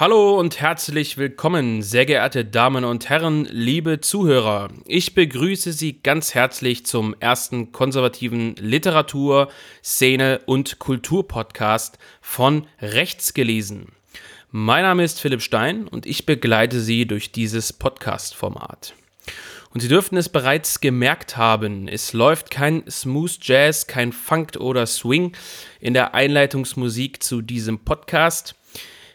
Hallo und herzlich willkommen, sehr geehrte Damen und Herren, liebe Zuhörer. Ich begrüße Sie ganz herzlich zum ersten konservativen Literatur-, Szene- und Kulturpodcast von Rechts gelesen. Mein Name ist Philipp Stein und ich begleite Sie durch dieses Podcast-Format. Und Sie dürften es bereits gemerkt haben, es läuft kein Smooth Jazz, kein Funk oder Swing in der Einleitungsmusik zu diesem Podcast.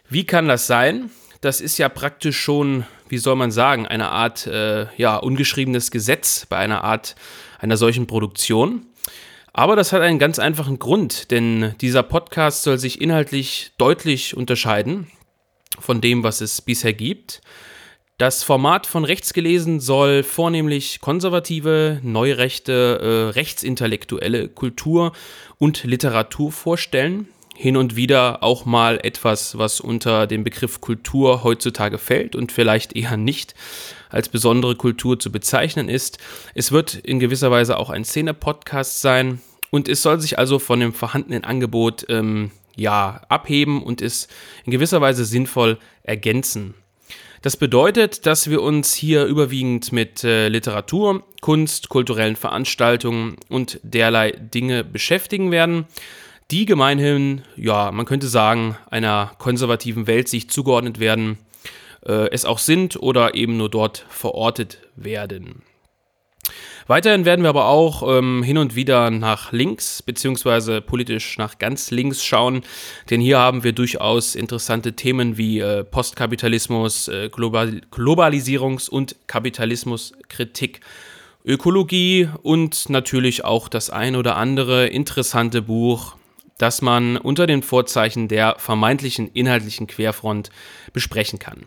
Wie kann das sein? Das ist ja praktisch schon, wie soll man sagen, eine Art äh, ja, ungeschriebenes Gesetz bei einer Art einer solchen Produktion. Aber das hat einen ganz einfachen Grund, denn dieser Podcast soll sich inhaltlich deutlich unterscheiden von dem, was es bisher gibt. Das Format von Rechts gelesen soll vornehmlich konservative, neurechte, äh, rechtsintellektuelle Kultur und Literatur vorstellen. Hin und wieder auch mal etwas, was unter den Begriff Kultur heutzutage fällt und vielleicht eher nicht als besondere Kultur zu bezeichnen ist. Es wird in gewisser Weise auch ein Szene-Podcast sein und es soll sich also von dem vorhandenen Angebot ähm, ja abheben und es in gewisser Weise sinnvoll ergänzen. Das bedeutet, dass wir uns hier überwiegend mit äh, Literatur, Kunst, kulturellen Veranstaltungen und derlei Dinge beschäftigen werden, die gemeinhin, ja, man könnte sagen, einer konservativen Welt sich zugeordnet werden, äh, es auch sind oder eben nur dort verortet werden. Weiterhin werden wir aber auch ähm, hin und wieder nach links, beziehungsweise politisch nach ganz links schauen, denn hier haben wir durchaus interessante Themen wie äh, Postkapitalismus, äh, Global Globalisierungs- und Kapitalismuskritik. Ökologie und natürlich auch das ein oder andere interessante Buch, das man unter den Vorzeichen der vermeintlichen inhaltlichen Querfront besprechen kann.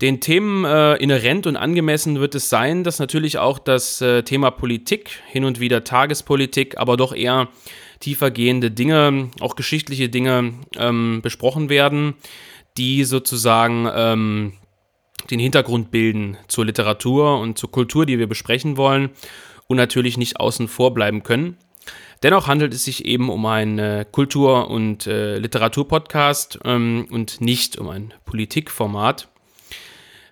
Den Themen äh, inhärent und angemessen wird es sein, dass natürlich auch das äh, Thema Politik, hin und wieder Tagespolitik, aber doch eher tiefergehende Dinge, auch geschichtliche Dinge ähm, besprochen werden, die sozusagen ähm, den Hintergrund bilden zur Literatur und zur Kultur, die wir besprechen wollen und natürlich nicht außen vor bleiben können. Dennoch handelt es sich eben um einen äh, Kultur- und äh, Literaturpodcast ähm, und nicht um ein Politikformat.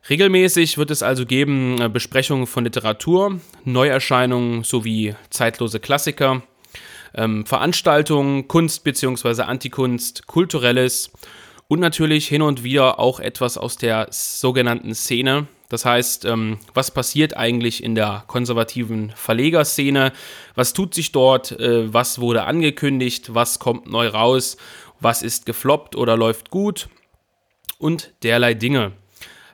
Regelmäßig wird es also geben äh, Besprechungen von Literatur, Neuerscheinungen sowie zeitlose Klassiker, ähm, Veranstaltungen, Kunst bzw. Antikunst, Kulturelles und natürlich hin und wieder auch etwas aus der sogenannten Szene. Das heißt, ähm, was passiert eigentlich in der konservativen Verlegerszene? Was tut sich dort? Äh, was wurde angekündigt? Was kommt neu raus? Was ist gefloppt oder läuft gut? Und derlei Dinge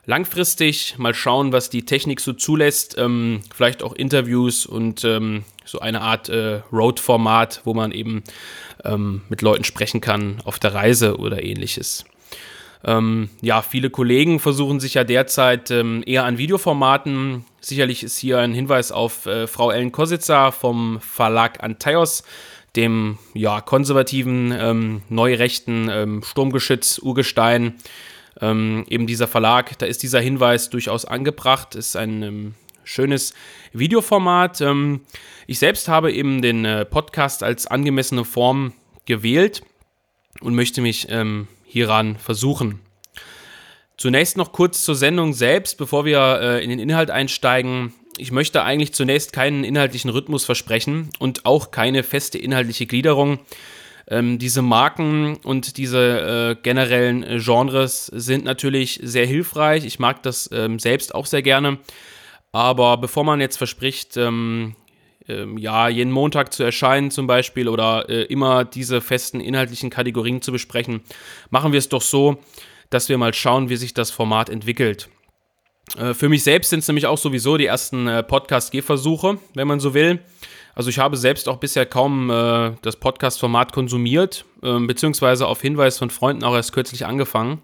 langfristig mal schauen, was die Technik so zulässt. Ähm, vielleicht auch Interviews und ähm, so eine Art äh, Road-Format, wo man eben ähm, mit Leuten sprechen kann auf der Reise oder ähnliches. Ähm, ja, viele Kollegen versuchen sich ja derzeit ähm, eher an Videoformaten. Sicherlich ist hier ein Hinweis auf äh, Frau Ellen Kositzer vom Verlag Antaios, dem ja, konservativen, ähm, neurechten Sturmgeschütz Urgestein ähm, eben dieser Verlag, da ist dieser Hinweis durchaus angebracht, ist ein ähm, schönes Videoformat. Ähm, ich selbst habe eben den äh, Podcast als angemessene Form gewählt und möchte mich ähm, hieran versuchen. Zunächst noch kurz zur Sendung selbst, bevor wir äh, in den Inhalt einsteigen. Ich möchte eigentlich zunächst keinen inhaltlichen Rhythmus versprechen und auch keine feste inhaltliche Gliederung. Ähm, diese Marken und diese äh, generellen äh, Genres sind natürlich sehr hilfreich. Ich mag das ähm, selbst auch sehr gerne. Aber bevor man jetzt verspricht, ähm, ähm ja, jeden Montag zu erscheinen zum Beispiel oder äh, immer diese festen inhaltlichen Kategorien zu besprechen, machen wir es doch so, dass wir mal schauen, wie sich das Format entwickelt. Äh, für mich selbst sind es nämlich auch sowieso die ersten äh, Podcast-Gehversuche, wenn man so will. Also ich habe selbst auch bisher kaum äh, das Podcast-Format konsumiert, äh, beziehungsweise auf Hinweis von Freunden auch erst kürzlich angefangen.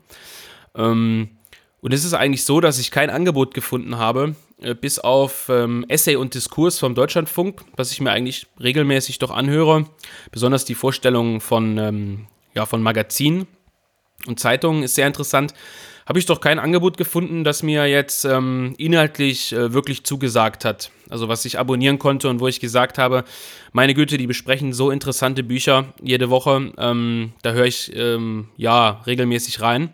Ähm, und es ist eigentlich so, dass ich kein Angebot gefunden habe, äh, bis auf ähm, Essay und Diskurs vom Deutschlandfunk, was ich mir eigentlich regelmäßig doch anhöre. Besonders die Vorstellungen von, ähm, ja, von Magazinen und Zeitungen ist sehr interessant habe ich doch kein Angebot gefunden, das mir jetzt ähm, inhaltlich äh, wirklich zugesagt hat. Also was ich abonnieren konnte und wo ich gesagt habe, meine Güte, die besprechen so interessante Bücher jede Woche. Ähm, da höre ich ähm, ja regelmäßig rein.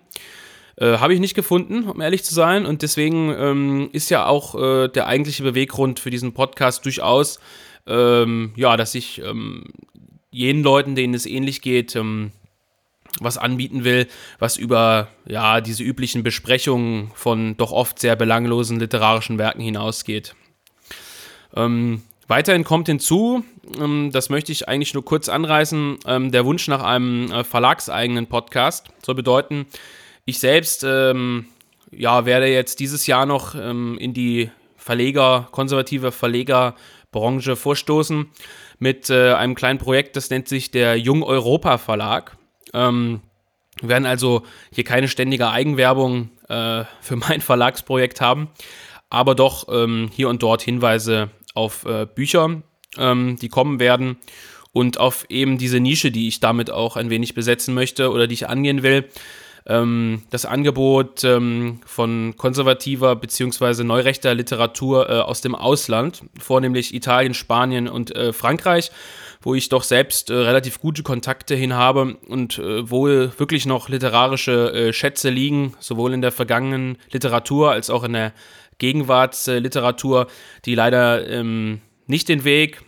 Äh, Habe ich nicht gefunden, um ehrlich zu sein. Und deswegen ähm, ist ja auch äh, der eigentliche Beweggrund für diesen Podcast durchaus, ähm, ja, dass ich ähm, jenen Leuten, denen es ähnlich geht, ähm, was anbieten will, was über ja diese üblichen Besprechungen von doch oft sehr belanglosen literarischen Werken hinausgeht. Ähm, weiterhin kommt hinzu, ähm, das möchte ich eigentlich nur kurz anreißen, der Wunsch nach einem äh, verlagseigenen Podcast soll bedeuten, ich selbst ähm, ja, werde jetzt dieses Jahr noch ähm, in die Verleger, konservative Verlegerbranche vorstoßen mit äh, einem kleinen Projekt, das nennt sich der Jung Europa Verlag. Ähm, wir werden also hier keine ständige Eigenwerbung äh, für mein Verlagsprojekt haben, aber doch ähm, hier und dort Hinweise auf äh, Bücher, ähm, die kommen werden und auf eben diese Nische, die ich damit auch ein wenig besetzen möchte oder die ich angehen will ähm, das Angebot ähm, von konservativer bzw. neurechter Literatur äh, aus dem Ausland, vornehmlich Italien, Spanien und äh, Frankreich, wo ich doch selbst äh, relativ gute Kontakte hin habe und äh, wo wirklich noch literarische äh, Schätze liegen, sowohl in der vergangenen Literatur als auch in der Gegenwartsliteratur, die leider ähm, nicht den Weg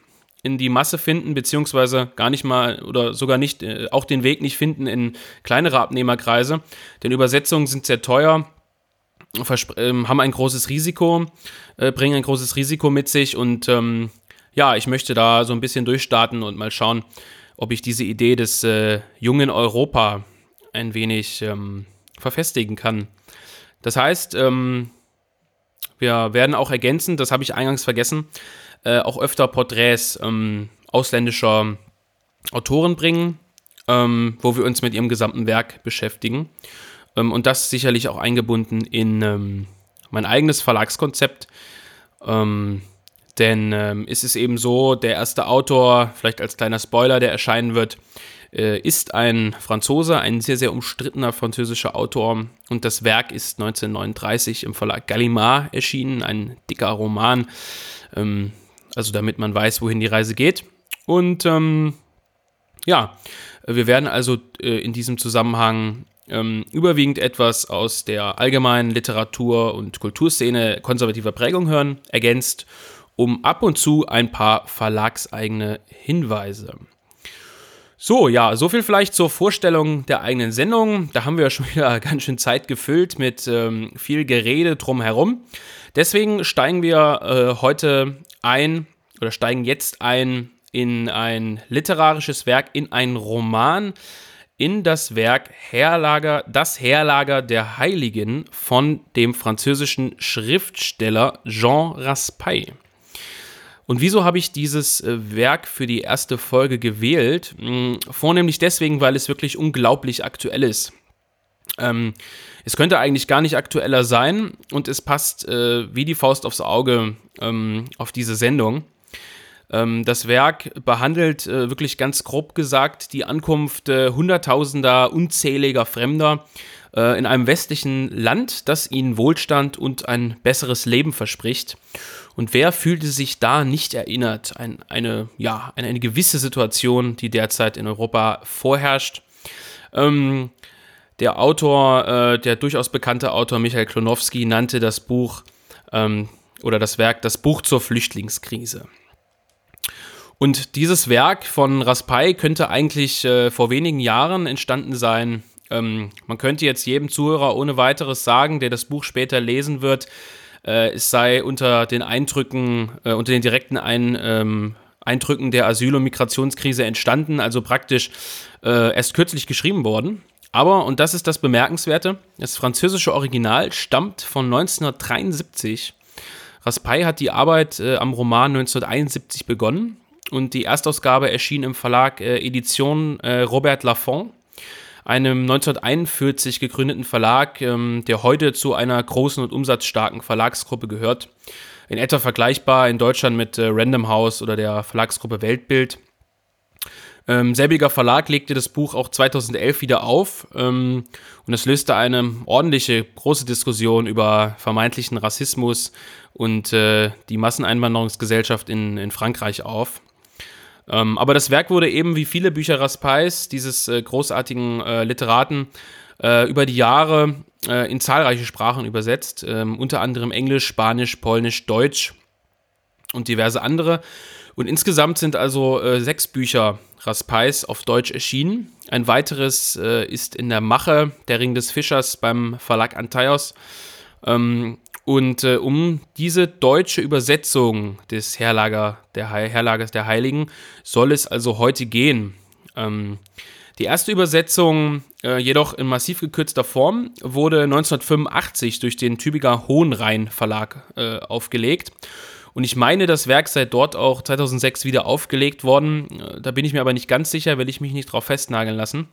in die Masse finden, beziehungsweise gar nicht mal oder sogar nicht, äh, auch den Weg nicht finden in kleinere Abnehmerkreise. Denn Übersetzungen sind sehr teuer, ähm, haben ein großes Risiko, äh, bringen ein großes Risiko mit sich und ähm, ja, ich möchte da so ein bisschen durchstarten und mal schauen, ob ich diese Idee des äh, jungen Europa ein wenig ähm, verfestigen kann. Das heißt, ähm, wir werden auch ergänzen, das habe ich eingangs vergessen, äh, auch öfter Porträts ähm, ausländischer Autoren bringen, ähm, wo wir uns mit ihrem gesamten Werk beschäftigen. Ähm, und das sicherlich auch eingebunden in ähm, mein eigenes Verlagskonzept. Ähm, denn ist es eben so, der erste Autor, vielleicht als kleiner Spoiler, der erscheinen wird, äh, ist ein Franzose, ein sehr, sehr umstrittener französischer Autor. Und das Werk ist 1939 im Verlag Gallimard erschienen, ein dicker Roman. Ähm, also damit man weiß, wohin die Reise geht. Und ähm, ja, wir werden also äh, in diesem Zusammenhang ähm, überwiegend etwas aus der allgemeinen Literatur- und Kulturszene konservativer Prägung hören, ergänzt um ab und zu ein paar verlagseigene Hinweise. So, ja, so viel vielleicht zur Vorstellung der eigenen Sendung. Da haben wir schon wieder ganz schön Zeit gefüllt mit ähm, viel Gerede drumherum. Deswegen steigen wir äh, heute ein oder steigen jetzt ein in ein literarisches Werk, in einen Roman, in das Werk Herlager, das Herlager der Heiligen von dem französischen Schriftsteller Jean Raspail. Und wieso habe ich dieses äh, Werk für die erste Folge gewählt? Hm, vornehmlich deswegen, weil es wirklich unglaublich aktuell ist. Ähm, es könnte eigentlich gar nicht aktueller sein und es passt äh, wie die Faust aufs Auge ähm, auf diese Sendung. Ähm, das Werk behandelt äh, wirklich ganz grob gesagt die Ankunft äh, Hunderttausender unzähliger Fremder äh, in einem westlichen Land, das ihnen Wohlstand und ein besseres Leben verspricht. Und wer fühlte sich da nicht erinnert an eine, ja, an eine gewisse Situation, die derzeit in Europa vorherrscht? Ähm, der Autor, äh, der durchaus bekannte Autor Michael Klonowski nannte das Buch ähm, oder das Werk das Buch zur Flüchtlingskrise. Und dieses Werk von Raspail könnte eigentlich äh, vor wenigen Jahren entstanden sein. Ähm, man könnte jetzt jedem Zuhörer ohne weiteres sagen, der das Buch später lesen wird, äh, es sei unter den Eindrücken, äh, unter den direkten Ein, ähm, Eindrücken der Asyl- und Migrationskrise entstanden, also praktisch äh, erst kürzlich geschrieben worden. Aber, und das ist das Bemerkenswerte, das französische Original stammt von 1973. Raspail hat die Arbeit äh, am Roman 1971 begonnen und die Erstausgabe erschien im Verlag äh, Edition äh, Robert Laffont, einem 1941 gegründeten Verlag, ähm, der heute zu einer großen und umsatzstarken Verlagsgruppe gehört. In etwa vergleichbar in Deutschland mit äh, Random House oder der Verlagsgruppe Weltbild. Ähm, selbiger Verlag legte das Buch auch 2011 wieder auf ähm, und es löste eine ordentliche, große Diskussion über vermeintlichen Rassismus und äh, die Masseneinwanderungsgesellschaft in, in Frankreich auf. Ähm, aber das Werk wurde eben wie viele Bücher Raspails, dieses äh, großartigen äh, Literaten, äh, über die Jahre äh, in zahlreiche Sprachen übersetzt, ähm, unter anderem Englisch, Spanisch, Polnisch, Deutsch und diverse andere. Und insgesamt sind also äh, sechs Bücher Raspeis auf Deutsch erschienen. Ein weiteres äh, ist in der Mache, Der Ring des Fischers beim Verlag Antaios. Ähm, und äh, um diese deutsche Übersetzung des Herlager, der Herlagers der Heiligen soll es also heute gehen. Ähm, die erste Übersetzung, äh, jedoch in massiv gekürzter Form, wurde 1985 durch den Tübinger Hohenrhein Verlag äh, aufgelegt. Und ich meine, das Werk sei dort auch 2006 wieder aufgelegt worden. Äh, da bin ich mir aber nicht ganz sicher, will ich mich nicht drauf festnageln lassen.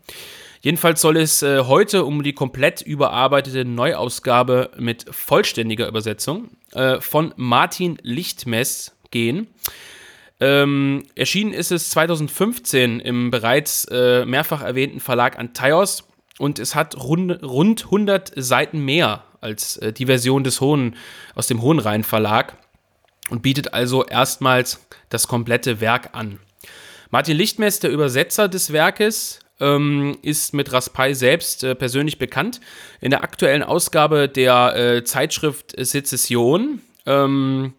Jedenfalls soll es äh, heute um die komplett überarbeitete Neuausgabe mit vollständiger Übersetzung äh, von Martin Lichtmess gehen. Ähm, erschienen ist es 2015 im bereits äh, mehrfach erwähnten Verlag Antaios und es hat rund, rund 100 Seiten mehr als die Version des Hohen aus dem Hohenrhein Verlag und bietet also erstmals das komplette Werk an. Martin Lichtmess, der Übersetzer des Werkes, ähm, ist mit Raspai selbst äh, persönlich bekannt. In der aktuellen Ausgabe der äh, Zeitschrift Sezession ähm,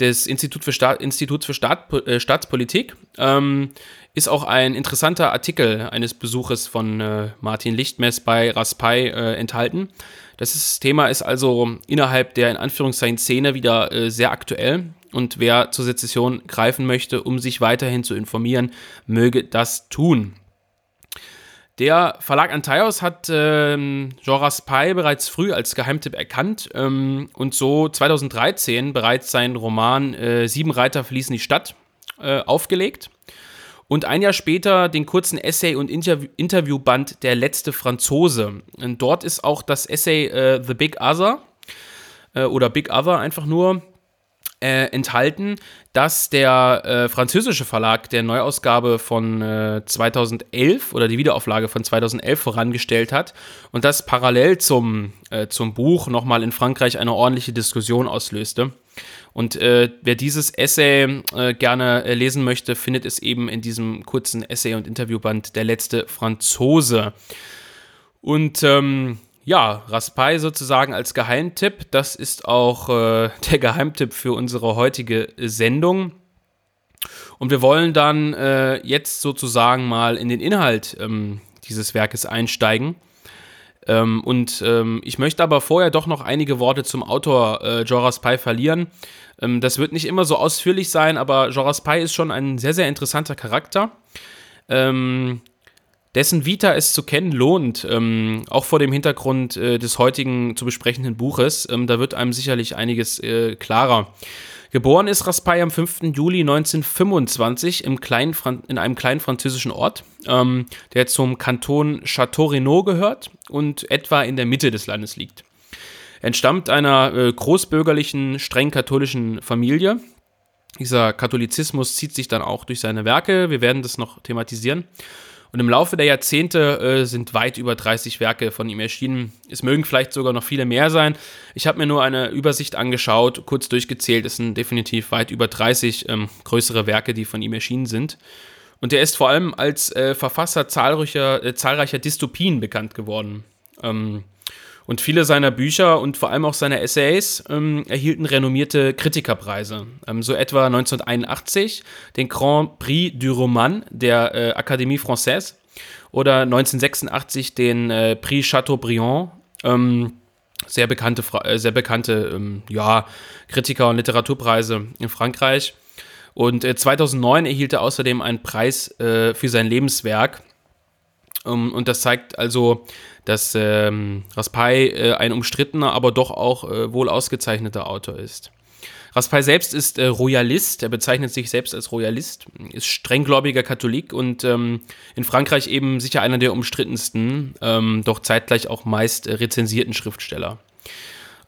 des Institut für Staat, Instituts für Staat, äh, Staatspolitik ähm, ist auch ein interessanter Artikel eines Besuches von äh, Martin Lichtmess bei Raspai äh, enthalten. Das ist, Thema ist also innerhalb der in Anführungszeichen Szene wieder äh, sehr aktuell und wer zur Sezession greifen möchte, um sich weiterhin zu informieren, möge das tun. Der Verlag Antaios hat ähm, Jean Raspail bereits früh als Geheimtipp erkannt ähm, und so 2013 bereits seinen Roman äh, Sieben Reiter verließen die Stadt äh, aufgelegt und ein Jahr später den kurzen Essay- und Interview Interviewband Der letzte Franzose. Und dort ist auch das Essay äh, The Big Other äh, oder Big Other einfach nur äh, enthalten, dass der äh, französische Verlag der Neuausgabe von äh, 2011 oder die Wiederauflage von 2011 vorangestellt hat und das parallel zum, äh, zum Buch nochmal in Frankreich eine ordentliche Diskussion auslöste. Und äh, wer dieses Essay gerne lesen möchte, findet es eben in diesem kurzen Essay- und Interviewband Der letzte Franzose. Und ähm, ja, Raspai sozusagen als Geheimtipp. Das ist auch äh, der Geheimtipp für unsere heutige Sendung. Und wir wollen dann äh, jetzt sozusagen mal in den Inhalt ähm, dieses Werkes einsteigen. Ähm, und ähm, ich möchte aber vorher doch noch einige Worte zum Autor äh, Joras Pai verlieren. Ähm, das wird nicht immer so ausführlich sein, aber Joras Pai ist schon ein sehr, sehr interessanter Charakter. Ähm, dessen Vita es zu kennen lohnt, ähm, auch vor dem Hintergrund äh, des heutigen zu besprechenden Buches. Ähm, da wird einem sicherlich einiges äh, klarer. Geboren ist Raspail am 5. Juli 1925 im kleinen in einem kleinen französischen Ort, ähm, der zum Kanton Château-Renaud gehört und etwa in der Mitte des Landes liegt. Entstammt einer äh, großbürgerlichen, streng katholischen Familie. Dieser Katholizismus zieht sich dann auch durch seine Werke. Wir werden das noch thematisieren. Und im Laufe der Jahrzehnte äh, sind weit über 30 Werke von ihm erschienen. Es mögen vielleicht sogar noch viele mehr sein. Ich habe mir nur eine Übersicht angeschaut, kurz durchgezählt. Es sind definitiv weit über 30 ähm, größere Werke, die von ihm erschienen sind. Und er ist vor allem als äh, Verfasser zahlreicher, äh, zahlreicher Dystopien bekannt geworden. Ähm, und viele seiner Bücher und vor allem auch seine Essays ähm, erhielten renommierte Kritikerpreise. Ähm, so etwa 1981 den Grand Prix du Roman der äh, Académie Française oder 1986 den äh, Prix Chateaubriand. Ähm, sehr bekannte, äh, sehr bekannte ähm, ja, Kritiker- und Literaturpreise in Frankreich. Und 2009 äh, erhielt er außerdem einen Preis äh, für sein Lebenswerk. Um, und das zeigt also, dass ähm, Raspai äh, ein umstrittener, aber doch auch äh, wohl ausgezeichneter Autor ist. Raspai selbst ist äh, Royalist, er bezeichnet sich selbst als Royalist, ist strenggläubiger Katholik und ähm, in Frankreich eben sicher einer der umstrittensten, ähm, doch zeitgleich auch meist äh, rezensierten Schriftsteller.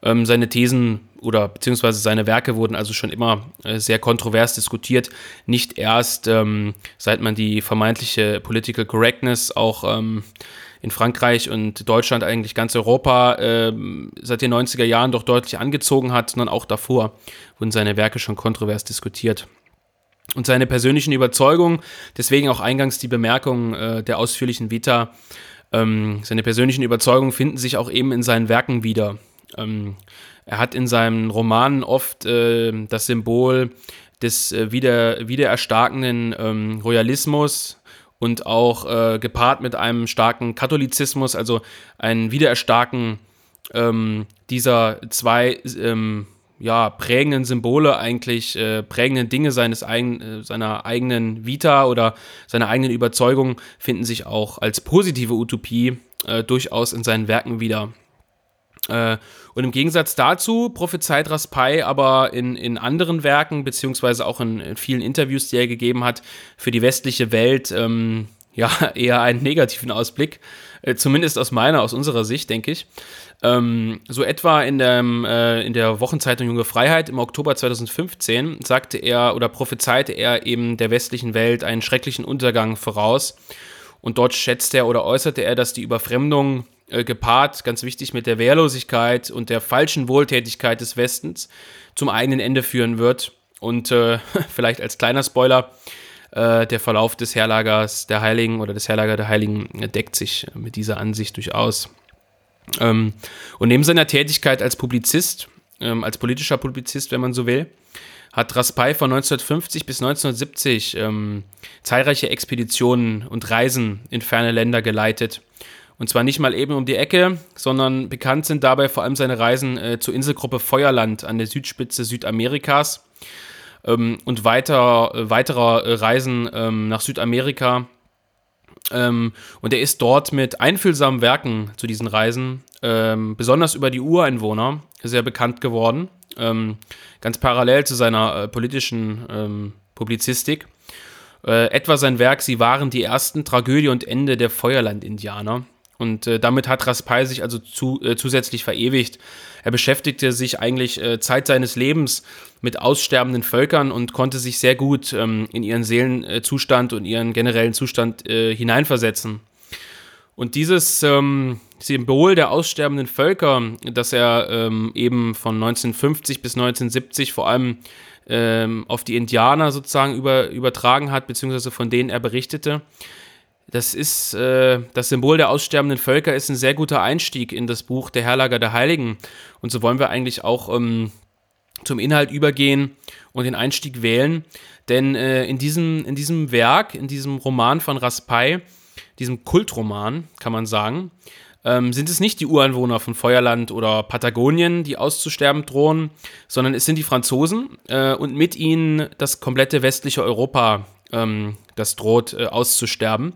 Ähm, seine Thesen oder beziehungsweise seine Werke wurden also schon immer äh, sehr kontrovers diskutiert, nicht erst ähm, seit man die vermeintliche Political Correctness auch ähm, in Frankreich und Deutschland, eigentlich ganz Europa, äh, seit den 90er Jahren doch deutlich angezogen hat, sondern auch davor wurden seine Werke schon kontrovers diskutiert. Und seine persönlichen Überzeugungen, deswegen auch eingangs die Bemerkung äh, der ausführlichen Vita, Ähm, seine persönlichen Überzeugungen finden sich auch eben in seinen Werken wieder. Ähm, er hat in seinen Romanen oft äh, das Symbol des äh, wieder, wiedererstarkenden ähm, Royalismus und auch äh, gepaart mit einem starken Katholizismus, also ein Wiedererstarken ähm, dieser zwei ähm, ja, prägenden Symbole eigentlich, äh, prägenden Dinge seines eigen, äh, seiner eigenen Vita oder seiner eigenen Überzeugung finden sich auch als positive Utopie äh, durchaus in seinen Werken wieder. Äh, und im Gegensatz dazu prophezeit Raspai aber in, in anderen Werken, beziehungsweise auch in, in vielen Interviews, die er gegeben hat, für die westliche Welt ähm, ja eher einen negativen Ausblick. Äh, zumindest aus meiner, aus unserer Sicht, denke ich. Ähm, so etwa in, dem, äh, in der Wochenzeitung Junge Freiheit im Oktober 2015 sagte er oder prophezeite er eben der westlichen Welt einen schrecklichen Untergang voraus. Und dort schätzte er oder äußerte er, dass die Überfremdung äh, gepaart, ganz wichtig, mit der Wehrlosigkeit und der falschen Wohltätigkeit des Westens zum eigenen Ende führen wird. Und äh, vielleicht als kleiner Spoiler, äh, der Verlauf des Herlagers der Heiligen oder des Herlager der Heiligen deckt sich mit dieser Ansicht durchaus. Ähm, und neben seiner Tätigkeit als Publizist, ähm, als politischer Publizist, wenn man so will, hat Raspai von 1950 bis 1970 ähm, zahlreiche Expeditionen und Reisen in ferne Länder geleitet und zwar nicht mal eben um die Ecke, sondern bekannt sind dabei vor allem seine Reisen äh, zur Inselgruppe Feuerland an der Südspitze Südamerikas ähm, und weiter, äh, weiterer Reisen ähm, nach Südamerika. Ähm, und er ist dort mit einfühlsamen Werken zu diesen Reisen, ähm, besonders über die Ureinwohner, sehr bekannt geworden. Ähm, ganz parallel zu seiner äh, politischen ähm, Publizistik. Äh, etwa sein Werk Sie waren die ersten Tragödie und Ende der Feuerland-Indianer und äh, damit hat Raspai sich also zu, äh, zusätzlich verewigt. Er beschäftigte sich eigentlich äh, Zeit seines Lebens mit aussterbenden Völkern und konnte sich sehr gut ähm, in ihren Seelenzustand und ihren generellen Zustand äh, hineinversetzen. Und dieses ähm, Symbol der aussterbenden Völker, das er ähm, eben von 1950 bis 1970 vor allem ähm, auf die Indianer sozusagen über, übertragen hat, beziehungsweise von denen er berichtete, das ist äh, das Symbol der aussterbenden Völker ist ein sehr guter Einstieg in das Buch Der Herrlager der Heiligen. Und so wollen wir eigentlich auch ähm, zum Inhalt übergehen und den Einstieg wählen. Denn äh, in, diesem, in diesem Werk, in diesem Roman von Raspai, diesem Kultroman, kann man sagen, ähm, sind es nicht die Ureinwohner von Feuerland oder Patagonien, die auszusterben drohen, sondern es sind die Franzosen äh, und mit ihnen das komplette westliche Europa, ähm, das droht äh, auszusterben.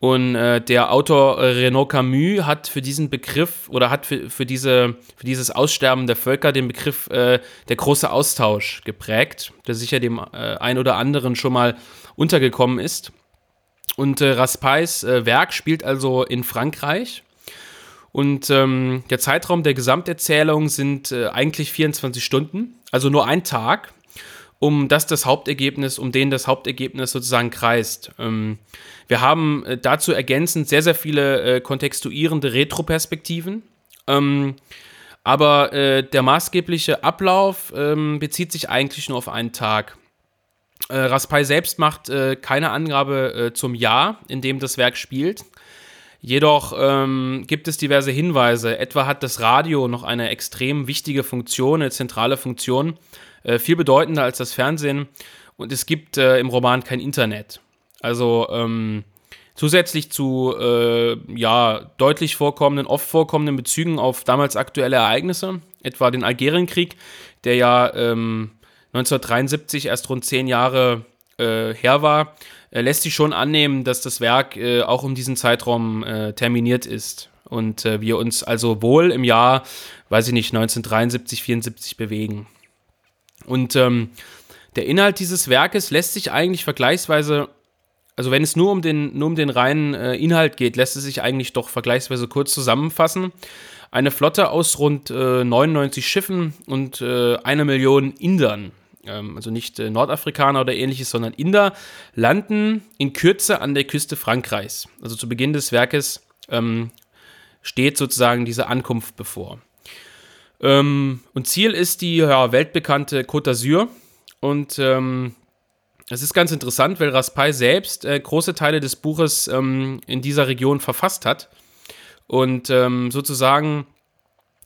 Und äh, der Autor äh, Renaud Camus hat für diesen Begriff oder hat für, für, diese, für dieses Aussterben der Völker den Begriff äh, der große Austausch geprägt, der sicher dem äh, ein oder anderen schon mal untergekommen ist. Und äh, Raspais äh, Werk spielt also in Frankreich. Und ähm, der Zeitraum der Gesamterzählung sind eigentlich 24 Stunden, also nur ein Tag um das das Hauptergebnis, um den das Hauptergebnis sozusagen kreist. Ähm, wir haben äh, dazu ergänzend sehr, sehr viele äh, kontextuierende Retroperspektiven. Ähm, aber äh, der maßgebliche Ablauf ähm, bezieht sich eigentlich nur auf einen Tag. Äh, Raspai selbst macht äh, keine Angabe äh, zum Jahr, in dem das Werk spielt. Jedoch ähm, gibt es diverse Hinweise. Etwa hat das Radio noch eine extrem wichtige Funktion, eine zentrale Funktion äh, viel bedeutender als das Fernsehen. Und es gibt äh, im Roman kein Internet. Also ähm, zusätzlich zu äh, ja, deutlich vorkommenden, oft vorkommenden Bezügen auf damals aktuelle Ereignisse, etwa den Algerienkrieg, der ja ähm, 1973 erst rund zehn Jahre äh, her war, äh, lässt sich schon annehmen, dass das Werk auch um diesen Zeitraum terminiert ist und wir uns also wohl im Jahr, weiß ich nicht, 1973, 74 bewegen. Und ähm, der Inhalt dieses Werkes lässt sich eigentlich vergleichsweise, also wenn es nur um den, nur um den reinen äh, Inhalt geht, lässt es sich eigentlich doch vergleichsweise kurz zusammenfassen. Eine Flotte aus rund äh, 99 Schiffen und äh, eine Million Indern, ähm, also nicht äh, Nordafrikaner oder ähnliches, sondern Inder, landen in Kürze an der Küste Frankreichs. Also zu Beginn des Werkes ähm, steht sozusagen diese Ankunft bevor. Ähm, und Ziel ist die ja, weltbekannte Côte d'Azur. Und ähm, es ist ganz interessant, weil Raspail selbst äh, große Teile des Buches ähm, in dieser Region verfasst hat und ähm, sozusagen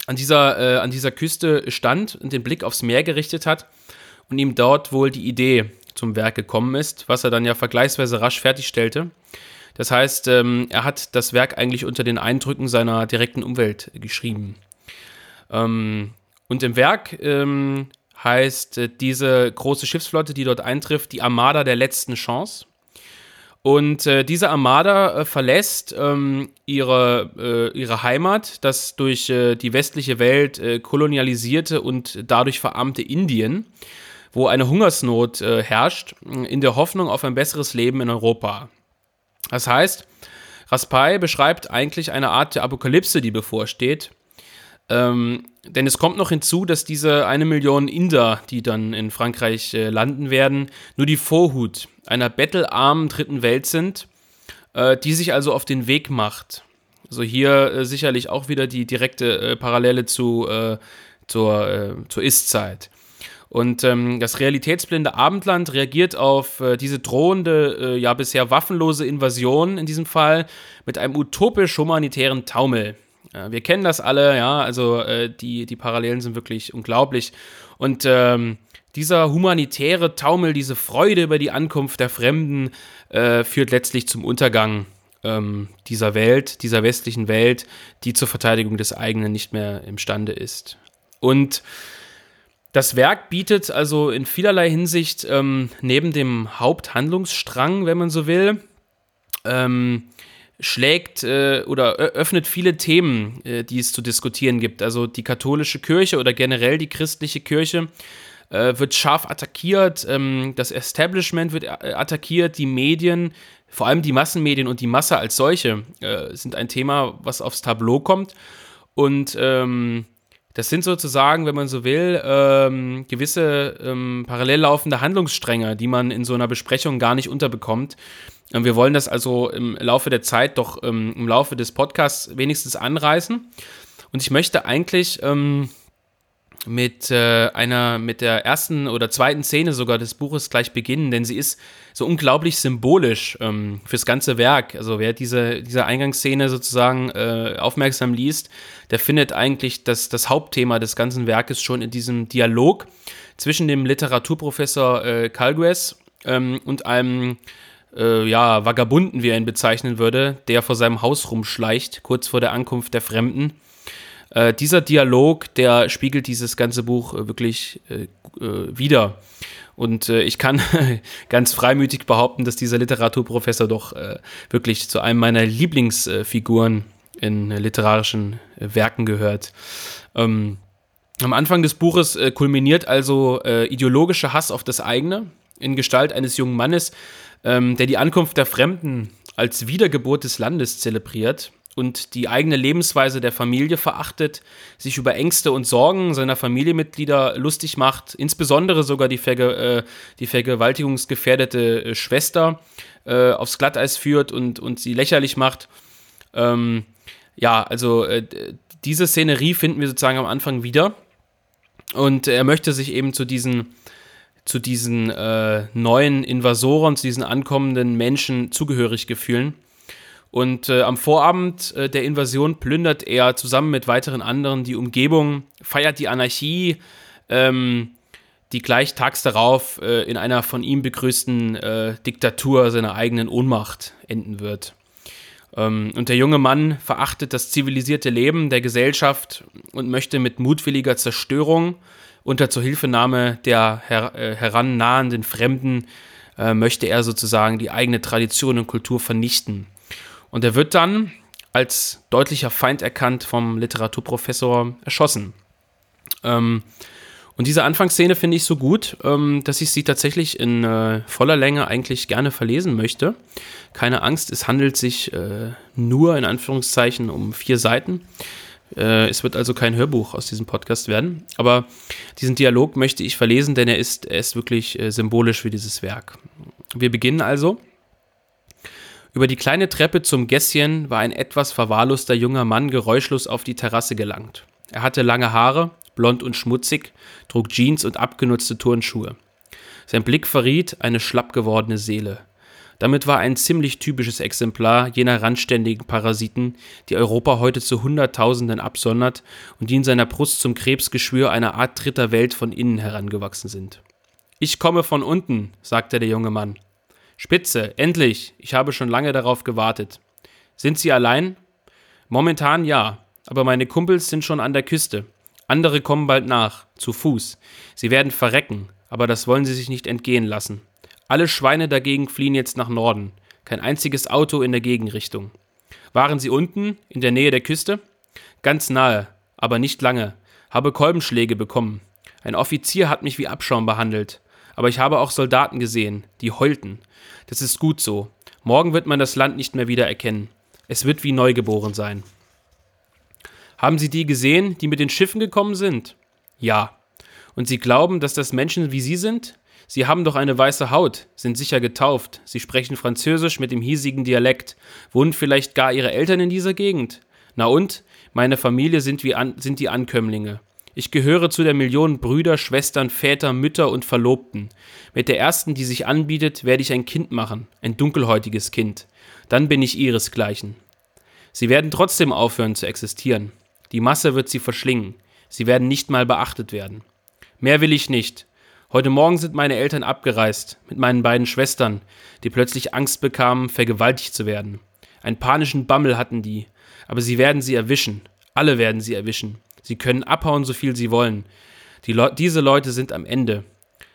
an dieser, äh, an dieser Küste stand und den Blick aufs Meer gerichtet hat und ihm dort wohl die Idee zum Werk gekommen ist, was er dann ja vergleichsweise rasch fertigstellte. Das heißt, ähm, er hat das Werk eigentlich unter den Eindrücken seiner direkten Umwelt geschrieben. Ähm, und im Werk ähm, heißt äh, diese große Schiffsflotte, die dort eintrifft, die Armada der letzten Chance. Und äh, diese Armada äh, verlässt ähm, ihre, äh, ihre Heimat, das durch äh, die westliche Welt kolonialisierte und dadurch verarmte Indien, wo eine Hungersnot herrscht, in der Hoffnung auf ein besseres Leben in Europa. Das heißt, Raspail beschreibt eigentlich eine Art der Apokalypse, die bevorsteht. Ähm, denn es kommt noch hinzu, dass diese eine Million Inder, die dann in Frankreich äh, landen werden, nur die Vorhut einer bettelarmen dritten Welt sind, äh, die sich also auf den Weg macht. Also hier äh, sicherlich auch wieder die direkte äh, Parallele zu, äh, zur, äh, zur Ist-Zeit. Und ähm, das realitätsblinde Abendland reagiert auf äh, diese drohende, äh, ja bisher waffenlose Invasion in diesem Fall mit einem utopisch humanitären Taumel. Wir kennen das alle, ja, also äh, die, die Parallelen sind wirklich unglaublich. Und ähm, dieser humanitäre Taumel, diese Freude über die Ankunft der Fremden, äh, führt letztlich zum Untergang ähm, dieser Welt, dieser westlichen Welt, die zur Verteidigung des eigenen nicht mehr imstande ist. Und das Werk bietet also in vielerlei Hinsicht ähm, neben dem Haupthandlungsstrang, wenn man so will, ähm, schlägt äh, oder öffnet viele Themen, äh, die es zu diskutieren gibt. Also die katholische Kirche oder generell die christliche Kirche äh, wird scharf attackiert, ähm, das Establishment wird äh, attackiert, die Medien, vor allem die Massenmedien und die Masse als solche äh, sind ein Thema, was aufs Tableau kommt. Und ähm, das sind sozusagen, wenn man so will, ähm, gewisse ähm, parallel laufende Handlungsstränge, die man in so einer Besprechung gar nicht unterbekommt. Und wir wollen das also im Laufe der Zeit doch ähm, im Laufe des Podcasts wenigstens anreißen. Und ich möchte eigentlich ähm, mit äh, einer, mit der ersten oder zweiten Szene sogar des Buches gleich beginnen, denn sie ist so unglaublich symbolisch ähm, fürs ganze Werk. Also wer diese, diese Eingangsszene sozusagen äh, aufmerksam liest, der findet eigentlich das, das Hauptthema des ganzen Werkes schon in diesem Dialog zwischen dem Literaturprofessor äh, Calgues ähm, und einem äh, ja, Vagabunden, wie er ihn bezeichnen würde, der vor seinem Haus rumschleicht, kurz vor der Ankunft der Fremden äh, dieser Dialog, der spiegelt dieses ganze Buch äh, wirklich äh, äh wider. Und äh, ich kann ganz freimütig behaupten, dass dieser Literaturprofessor doch äh, wirklich zu einem meiner Lieblingsfiguren in literarischen Werken gehört. Ähm, am Anfang des Buches kulminiert also ideologischer Hass auf das eigene in Gestalt eines jungen Mannes, ähm, der die Ankunft der Fremden als Wiedergeburt des Landes zelebriert und die eigene Lebensweise der Familie verachtet, sich über Ängste und Sorgen seiner Familienmitglieder lustig macht, insbesondere sogar die, Verge äh, die vergewaltigungsgefährdete äh, Schwester äh, aufs Glatteis führt und, und sie lächerlich macht. Ähm, ja, also äh, diese Szenerie finden wir sozusagen am Anfang wieder. Und er möchte sich eben zu diesen, zu diesen äh, neuen Invasoren, zu diesen ankommenden Menschen zugehörig gefühlen. Und äh, am Vorabend äh, der Invasion plündert er zusammen mit weiteren anderen die Umgebung, feiert die Anarchie, ähm, die gleich tags darauf äh, in einer von ihm begrüßten äh, Diktatur seiner eigenen Ohnmacht enden wird. Ähm, und der junge Mann verachtet das zivilisierte Leben der Gesellschaft und möchte mit mutwilliger Zerstörung unter Zuhilfenahme der her äh, herannahenden Fremden, äh, möchte er sozusagen die eigene Tradition und Kultur vernichten. Und er wird dann als deutlicher Feind erkannt vom Literaturprofessor erschossen. Ähm, und diese Anfangsszene finde ich so gut, ähm, dass ich sie tatsächlich in äh, voller Länge eigentlich gerne verlesen möchte. Keine Angst, es handelt sich äh, nur in Anführungszeichen um vier Seiten. Äh, es wird also kein Hörbuch aus diesem Podcast werden. Aber diesen Dialog möchte ich verlesen, denn er ist, er ist wirklich äh, symbolisch für dieses Werk. Wir beginnen also über die kleine Treppe zum Gässchen war ein etwas verwahrloster junger Mann geräuschlos auf die Terrasse gelangt. Er hatte lange Haare, blond und schmutzig, trug Jeans und abgenutzte Turnschuhe. Sein Blick verriet eine schlapp gewordene Seele. Damit war ein ziemlich typisches Exemplar jener randständigen Parasiten, die Europa heute zu Hunderttausenden absondert und die in seiner Brust zum Krebsgeschwür einer Art dritter Welt von innen herangewachsen sind. Ich komme von unten, sagte der junge Mann. Spitze, endlich, ich habe schon lange darauf gewartet. Sind Sie allein? Momentan ja, aber meine Kumpels sind schon an der Küste. Andere kommen bald nach, zu Fuß. Sie werden verrecken, aber das wollen sie sich nicht entgehen lassen. Alle Schweine dagegen fliehen jetzt nach Norden. Kein einziges Auto in der Gegenrichtung. Waren sie unten, in der Nähe der Küste? Ganz nahe, aber nicht lange. Habe Kolbenschläge bekommen. Ein Offizier hat mich wie Abschaum behandelt. Aber ich habe auch Soldaten gesehen, die heulten. Das ist gut so. Morgen wird man das Land nicht mehr wieder erkennen. Es wird wie neugeboren sein. Haben Sie die gesehen, die mit den Schiffen gekommen sind? Ja. Und Sie glauben, dass das Menschen wie Sie sind? Sie haben doch eine weiße Haut, sind sicher getauft, Sie sprechen Französisch mit dem hiesigen Dialekt. Wohnen vielleicht gar Ihre Eltern in dieser Gegend? Na und? Meine Familie sind, wie an, sind die Ankömmlinge. Ich gehöre zu der Million Brüder, Schwestern, Väter, Mütter und Verlobten. Mit der ersten, die sich anbietet, werde ich ein Kind machen, ein dunkelhäutiges Kind. Dann bin ich ihresgleichen. Sie werden trotzdem aufhören zu existieren. Die Masse wird sie verschlingen. Sie werden nicht mal beachtet werden. Mehr will ich nicht. Heute Morgen sind meine Eltern abgereist mit meinen beiden Schwestern, die plötzlich Angst bekamen, vergewaltigt zu werden. Einen panischen Bammel hatten die, aber sie werden sie erwischen. Alle werden sie erwischen. Sie können abhauen, so viel sie wollen. Die Le diese Leute sind am Ende.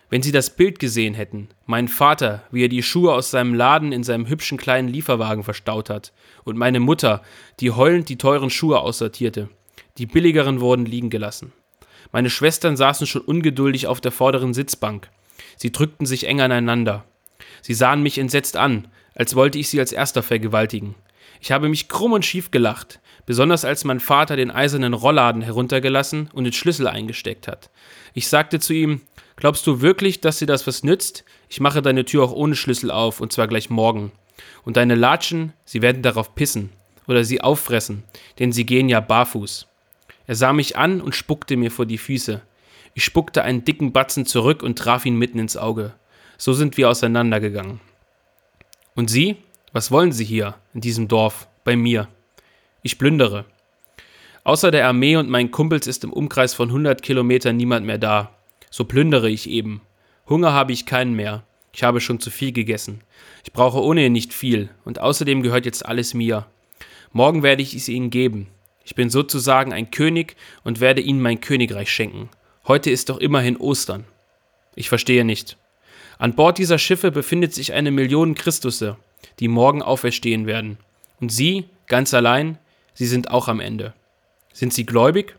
Wenn Sie das Bild gesehen hätten, meinen Vater, wie er die Schuhe aus seinem Laden in seinem hübschen kleinen Lieferwagen verstaut hat, und meine Mutter, die heulend die teuren Schuhe aussortierte. Die billigeren wurden liegen gelassen. Meine Schwestern saßen schon ungeduldig auf der vorderen Sitzbank. Sie drückten sich eng aneinander. Sie sahen mich entsetzt an, als wollte ich sie als erster vergewaltigen. Ich habe mich krumm und schief gelacht, besonders als mein Vater den eisernen Rollladen heruntergelassen und den Schlüssel eingesteckt hat. Ich sagte zu ihm, glaubst du wirklich, dass dir das was nützt? Ich mache deine Tür auch ohne Schlüssel auf, und zwar gleich morgen. Und deine Latschen, sie werden darauf pissen oder sie auffressen, denn sie gehen ja barfuß. Er sah mich an und spuckte mir vor die Füße. Ich spuckte einen dicken Batzen zurück und traf ihn mitten ins Auge. So sind wir auseinandergegangen. Und Sie? Was wollen Sie hier, in diesem Dorf, bei mir? Ich plündere. Außer der Armee und meinen Kumpels ist im Umkreis von 100 Kilometern niemand mehr da. So plündere ich eben. Hunger habe ich keinen mehr. Ich habe schon zu viel gegessen. Ich brauche ohnehin nicht viel, und außerdem gehört jetzt alles mir. Morgen werde ich es Ihnen geben. Ich bin sozusagen ein König und werde ihnen mein Königreich schenken. Heute ist doch immerhin Ostern. Ich verstehe nicht. An Bord dieser Schiffe befindet sich eine Million Christusse, die morgen auferstehen werden. Und Sie, ganz allein, Sie sind auch am Ende. Sind Sie gläubig?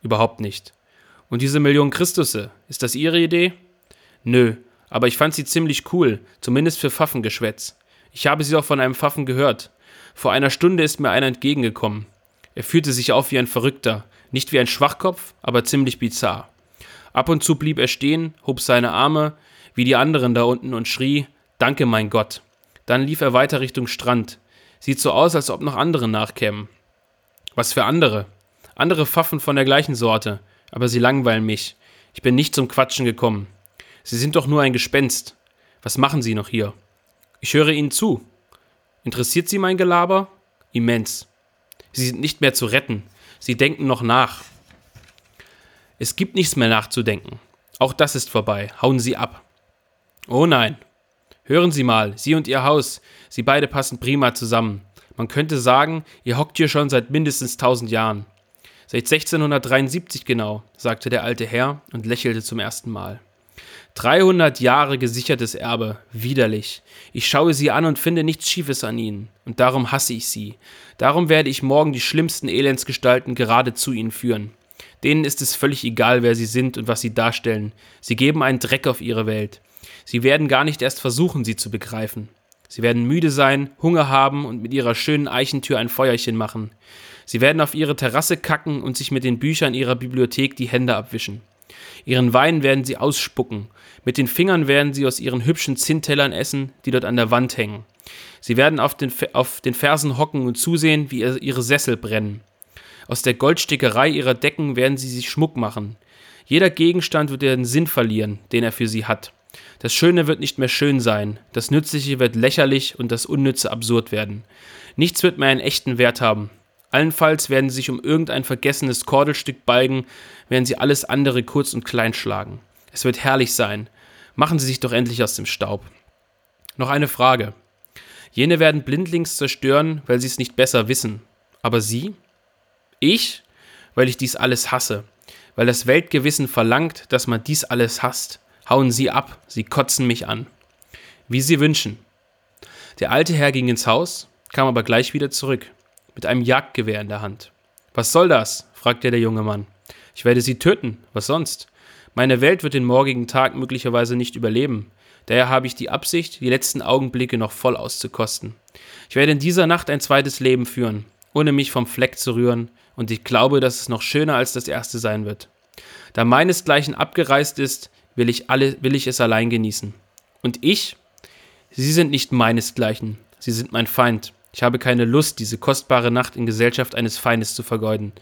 Überhaupt nicht. Und diese Million Christusse, ist das Ihre Idee? Nö, aber ich fand sie ziemlich cool, zumindest für Pfaffengeschwätz. Ich habe sie auch von einem Pfaffen gehört. Vor einer Stunde ist mir einer entgegengekommen. Er führte sich auf wie ein Verrückter, nicht wie ein Schwachkopf, aber ziemlich bizarr. Ab und zu blieb er stehen, hob seine Arme, wie die anderen da unten, und schrie: Danke, mein Gott. Dann lief er weiter Richtung Strand. Sieht so aus, als ob noch andere nachkämen. Was für andere? Andere Pfaffen von der gleichen Sorte, aber sie langweilen mich. Ich bin nicht zum Quatschen gekommen. Sie sind doch nur ein Gespenst. Was machen Sie noch hier? Ich höre Ihnen zu. Interessiert Sie mein Gelaber? Immens. Sie sind nicht mehr zu retten. Sie denken noch nach. Es gibt nichts mehr nachzudenken. Auch das ist vorbei. Hauen Sie ab. Oh nein. Hören Sie mal, Sie und Ihr Haus, Sie beide passen prima zusammen. Man könnte sagen, ihr hockt hier schon seit mindestens tausend Jahren. Seit 1673 genau, sagte der alte Herr und lächelte zum ersten Mal. 300 Jahre gesichertes Erbe, widerlich. Ich schaue sie an und finde nichts Schiefes an ihnen. Und darum hasse ich sie. Darum werde ich morgen die schlimmsten Elendsgestalten gerade zu ihnen führen. Denen ist es völlig egal, wer sie sind und was sie darstellen. Sie geben einen Dreck auf ihre Welt. Sie werden gar nicht erst versuchen, sie zu begreifen. Sie werden müde sein, Hunger haben und mit ihrer schönen Eichentür ein Feuerchen machen. Sie werden auf ihre Terrasse kacken und sich mit den Büchern ihrer Bibliothek die Hände abwischen. Ihren Wein werden sie ausspucken. Mit den Fingern werden sie aus ihren hübschen Zinntellern essen, die dort an der Wand hängen. Sie werden auf den, auf den Fersen hocken und zusehen, wie ihre Sessel brennen. Aus der Goldstickerei ihrer Decken werden sie sich Schmuck machen. Jeder Gegenstand wird den Sinn verlieren, den er für sie hat. Das Schöne wird nicht mehr schön sein, das Nützliche wird lächerlich und das Unnütze absurd werden. Nichts wird mehr einen echten Wert haben. Allenfalls werden sie sich um irgendein vergessenes Kordelstück balgen, während sie alles andere kurz und klein schlagen. Es wird herrlich sein. Machen Sie sich doch endlich aus dem Staub. Noch eine Frage. Jene werden blindlings zerstören, weil sie es nicht besser wissen. Aber Sie? Ich? Weil ich dies alles hasse. Weil das Weltgewissen verlangt, dass man dies alles hasst. Hauen Sie ab, Sie kotzen mich an. Wie Sie wünschen. Der alte Herr ging ins Haus, kam aber gleich wieder zurück, mit einem Jagdgewehr in der Hand. Was soll das? fragte der junge Mann. Ich werde Sie töten, was sonst? Meine Welt wird den morgigen Tag möglicherweise nicht überleben. Daher habe ich die Absicht, die letzten Augenblicke noch voll auszukosten. Ich werde in dieser Nacht ein zweites Leben führen, ohne mich vom Fleck zu rühren, und ich glaube, dass es noch schöner als das erste sein wird. Da meinesgleichen abgereist ist, will ich, alle, will ich es allein genießen. Und ich? Sie sind nicht meinesgleichen, sie sind mein Feind. Ich habe keine Lust, diese kostbare Nacht in Gesellschaft eines Feindes zu vergeuden.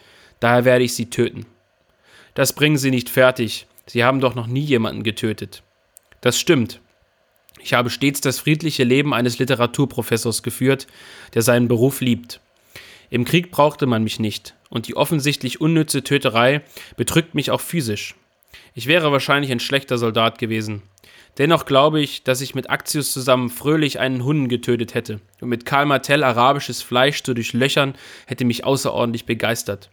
Daher werde ich sie töten. Das bringen Sie nicht fertig. Sie haben doch noch nie jemanden getötet. Das stimmt. Ich habe stets das friedliche Leben eines Literaturprofessors geführt, der seinen Beruf liebt. Im Krieg brauchte man mich nicht, und die offensichtlich unnütze Töterei bedrückt mich auch physisch. Ich wäre wahrscheinlich ein schlechter Soldat gewesen. Dennoch glaube ich, dass ich mit Actius zusammen fröhlich einen Hunden getötet hätte, und mit Karl Martell arabisches Fleisch zu durchlöchern, hätte mich außerordentlich begeistert.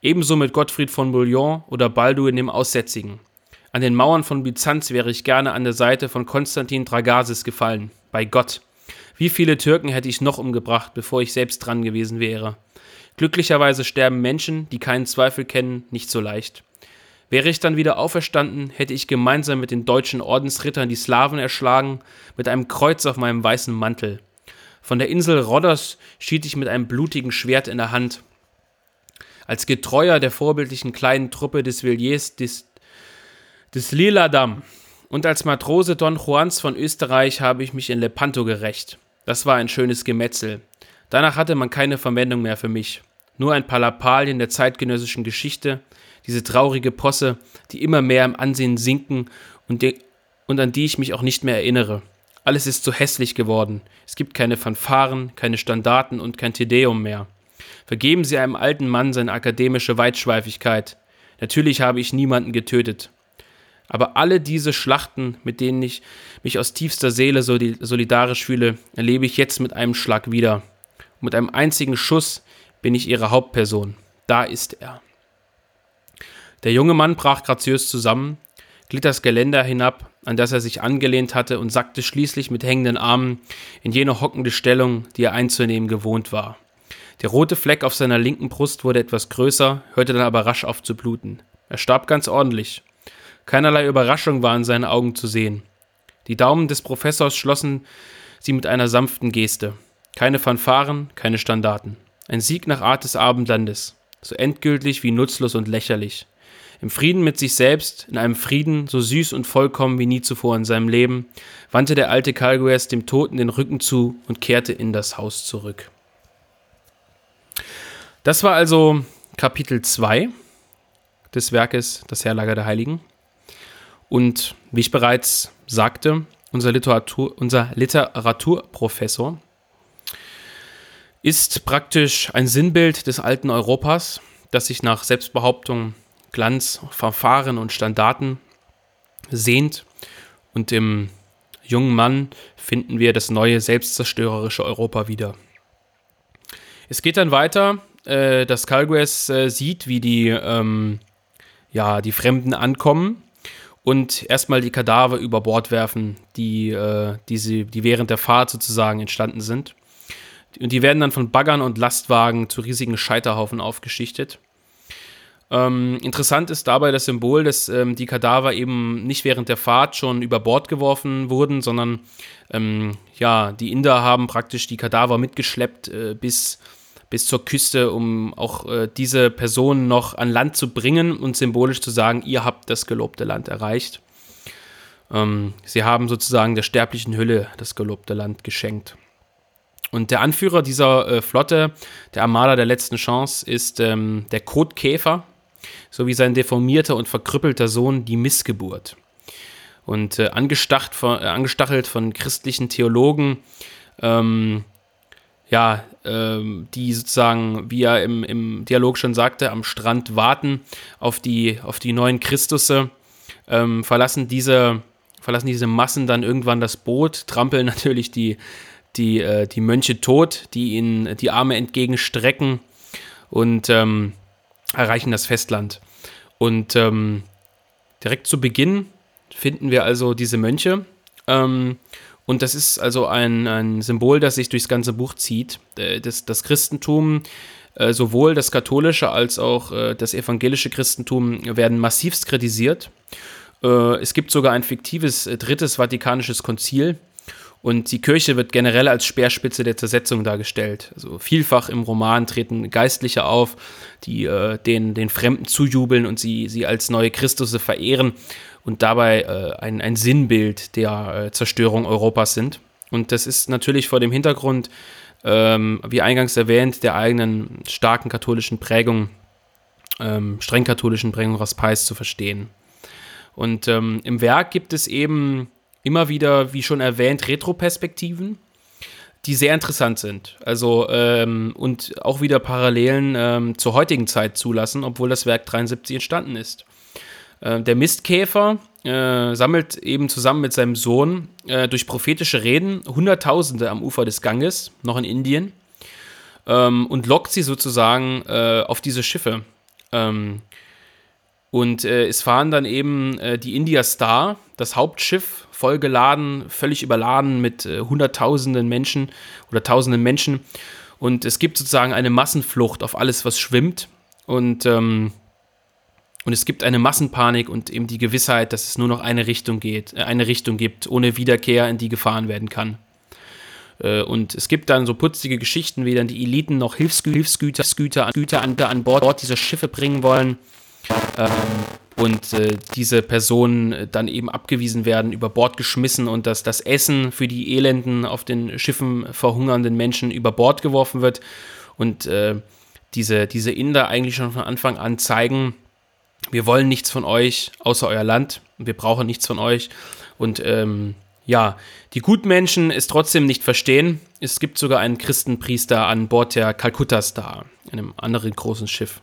Ebenso mit Gottfried von Bouillon oder Balduin dem Aussätzigen. An den Mauern von Byzanz wäre ich gerne an der Seite von Konstantin Dragasis gefallen. Bei Gott. Wie viele Türken hätte ich noch umgebracht, bevor ich selbst dran gewesen wäre? Glücklicherweise sterben Menschen, die keinen Zweifel kennen, nicht so leicht. Wäre ich dann wieder auferstanden, hätte ich gemeinsam mit den deutschen Ordensrittern die Slawen erschlagen, mit einem Kreuz auf meinem weißen Mantel. Von der Insel Rhodos schied ich mit einem blutigen Schwert in der Hand. Als Getreuer der vorbildlichen kleinen Truppe des Villiers des, des Lila Dam und als Matrose Don Juans von Österreich habe ich mich in Lepanto gerecht. Das war ein schönes Gemetzel. Danach hatte man keine Verwendung mehr für mich. Nur ein paar Lappalien der zeitgenössischen Geschichte, diese traurige Posse, die immer mehr im Ansehen sinken und, und an die ich mich auch nicht mehr erinnere. Alles ist so hässlich geworden. Es gibt keine Fanfaren, keine Standarten und kein Tedeum mehr. Vergeben Sie einem alten Mann seine akademische Weitschweifigkeit. Natürlich habe ich niemanden getötet. Aber alle diese Schlachten, mit denen ich mich aus tiefster Seele solidarisch fühle, erlebe ich jetzt mit einem Schlag wieder. Und mit einem einzigen Schuss bin ich ihre Hauptperson. Da ist er. Der junge Mann brach graziös zusammen, glitt das Geländer hinab, an das er sich angelehnt hatte, und sackte schließlich mit hängenden Armen in jene hockende Stellung, die er einzunehmen gewohnt war. Der rote Fleck auf seiner linken Brust wurde etwas größer, hörte dann aber rasch auf zu bluten. Er starb ganz ordentlich. Keinerlei Überraschung war in seinen Augen zu sehen. Die Daumen des Professors schlossen sie mit einer sanften Geste. Keine Fanfaren, keine Standarten. Ein Sieg nach Art des Abendlandes, so endgültig wie nutzlos und lächerlich. Im Frieden mit sich selbst, in einem Frieden so süß und vollkommen wie nie zuvor in seinem Leben, wandte der alte Calgues dem Toten den Rücken zu und kehrte in das Haus zurück. Das war also Kapitel 2 des Werkes Das Herlager der Heiligen. Und wie ich bereits sagte, unser, Literatur, unser Literaturprofessor ist praktisch ein Sinnbild des alten Europas, das sich nach Selbstbehauptung Glanz, Verfahren und Standarten sehnt. Und im jungen Mann finden wir das neue selbstzerstörerische Europa wieder. Es geht dann weiter, äh, dass Calgues äh, sieht, wie die, ähm, ja, die Fremden ankommen und erstmal die Kadaver über Bord werfen, die, äh, die, sie, die während der Fahrt sozusagen entstanden sind. Und die werden dann von Baggern und Lastwagen zu riesigen Scheiterhaufen aufgeschichtet. Ähm, interessant ist dabei das Symbol, dass ähm, die Kadaver eben nicht während der Fahrt schon über Bord geworfen wurden, sondern ähm, ja, die Inder haben praktisch die Kadaver mitgeschleppt äh, bis, bis zur Küste, um auch äh, diese Personen noch an Land zu bringen und symbolisch zu sagen, ihr habt das gelobte Land erreicht. Ähm, sie haben sozusagen der sterblichen Hülle das gelobte Land geschenkt. Und der Anführer dieser äh, Flotte, der Armada der letzten Chance, ist ähm, der Kotkäfer, sowie sein deformierter und verkrüppelter Sohn die Missgeburt. und äh, angestacht von, äh, angestachelt von christlichen Theologen, ähm, ja, ähm, die sozusagen, wie er im, im Dialog schon sagte, am Strand warten auf die, auf die neuen Christusse, ähm, verlassen diese verlassen diese Massen dann irgendwann das Boot, trampeln natürlich die, die, äh, die Mönche tot, die ihnen die Arme entgegenstrecken und ähm, erreichen das Festland. Und ähm, direkt zu Beginn finden wir also diese Mönche. Und das ist also ein, ein Symbol, das sich durchs ganze Buch zieht. Äh, das, das Christentum, äh, sowohl das katholische als auch äh, das evangelische Christentum, werden massivst kritisiert. Es gibt sogar ein fiktives drittes Vatikanisches Konzil. Und die Kirche wird generell als Speerspitze der Zersetzung dargestellt. Also vielfach im Roman treten Geistliche auf, die äh, den, den Fremden zujubeln und sie, sie als neue Christusse verehren und dabei äh, ein, ein Sinnbild der äh, Zerstörung Europas sind. Und das ist natürlich vor dem Hintergrund, ähm, wie eingangs erwähnt, der eigenen starken katholischen Prägung, ähm, streng katholischen Prägung Raspeis zu verstehen. Und ähm, im Werk gibt es eben immer wieder, wie schon erwähnt, Retroperspektiven, die sehr interessant sind. Also ähm, und auch wieder Parallelen ähm, zur heutigen Zeit zulassen, obwohl das Werk 73 entstanden ist. Äh, der Mistkäfer äh, sammelt eben zusammen mit seinem Sohn äh, durch prophetische Reden Hunderttausende am Ufer des Ganges, noch in Indien, ähm, und lockt sie sozusagen äh, auf diese Schiffe. Ähm, und es fahren dann eben die India Star, das Hauptschiff, vollgeladen, völlig überladen mit Hunderttausenden Menschen oder Tausenden Menschen. Und es gibt sozusagen eine Massenflucht auf alles, was schwimmt. Und, ähm, und es gibt eine Massenpanik und eben die Gewissheit, dass es nur noch eine Richtung geht, äh, eine Richtung gibt, ohne Wiederkehr, in die gefahren werden kann. Äh, und es gibt dann so putzige Geschichten, wie dann die Eliten noch Hilfsgü Hilfsgüter Güter, Güter an, an Bord dieser Schiffe bringen wollen ähm, und äh, diese Personen dann eben abgewiesen werden, über Bord geschmissen und dass das Essen für die elenden, auf den Schiffen verhungernden Menschen über Bord geworfen wird. Und äh, diese, diese Inder eigentlich schon von Anfang an zeigen, wir wollen nichts von euch außer euer Land, wir brauchen nichts von euch. Und ähm, ja, die Gutmenschen es trotzdem nicht verstehen. Es gibt sogar einen Christenpriester an Bord der Calcutta Star, einem anderen großen Schiff.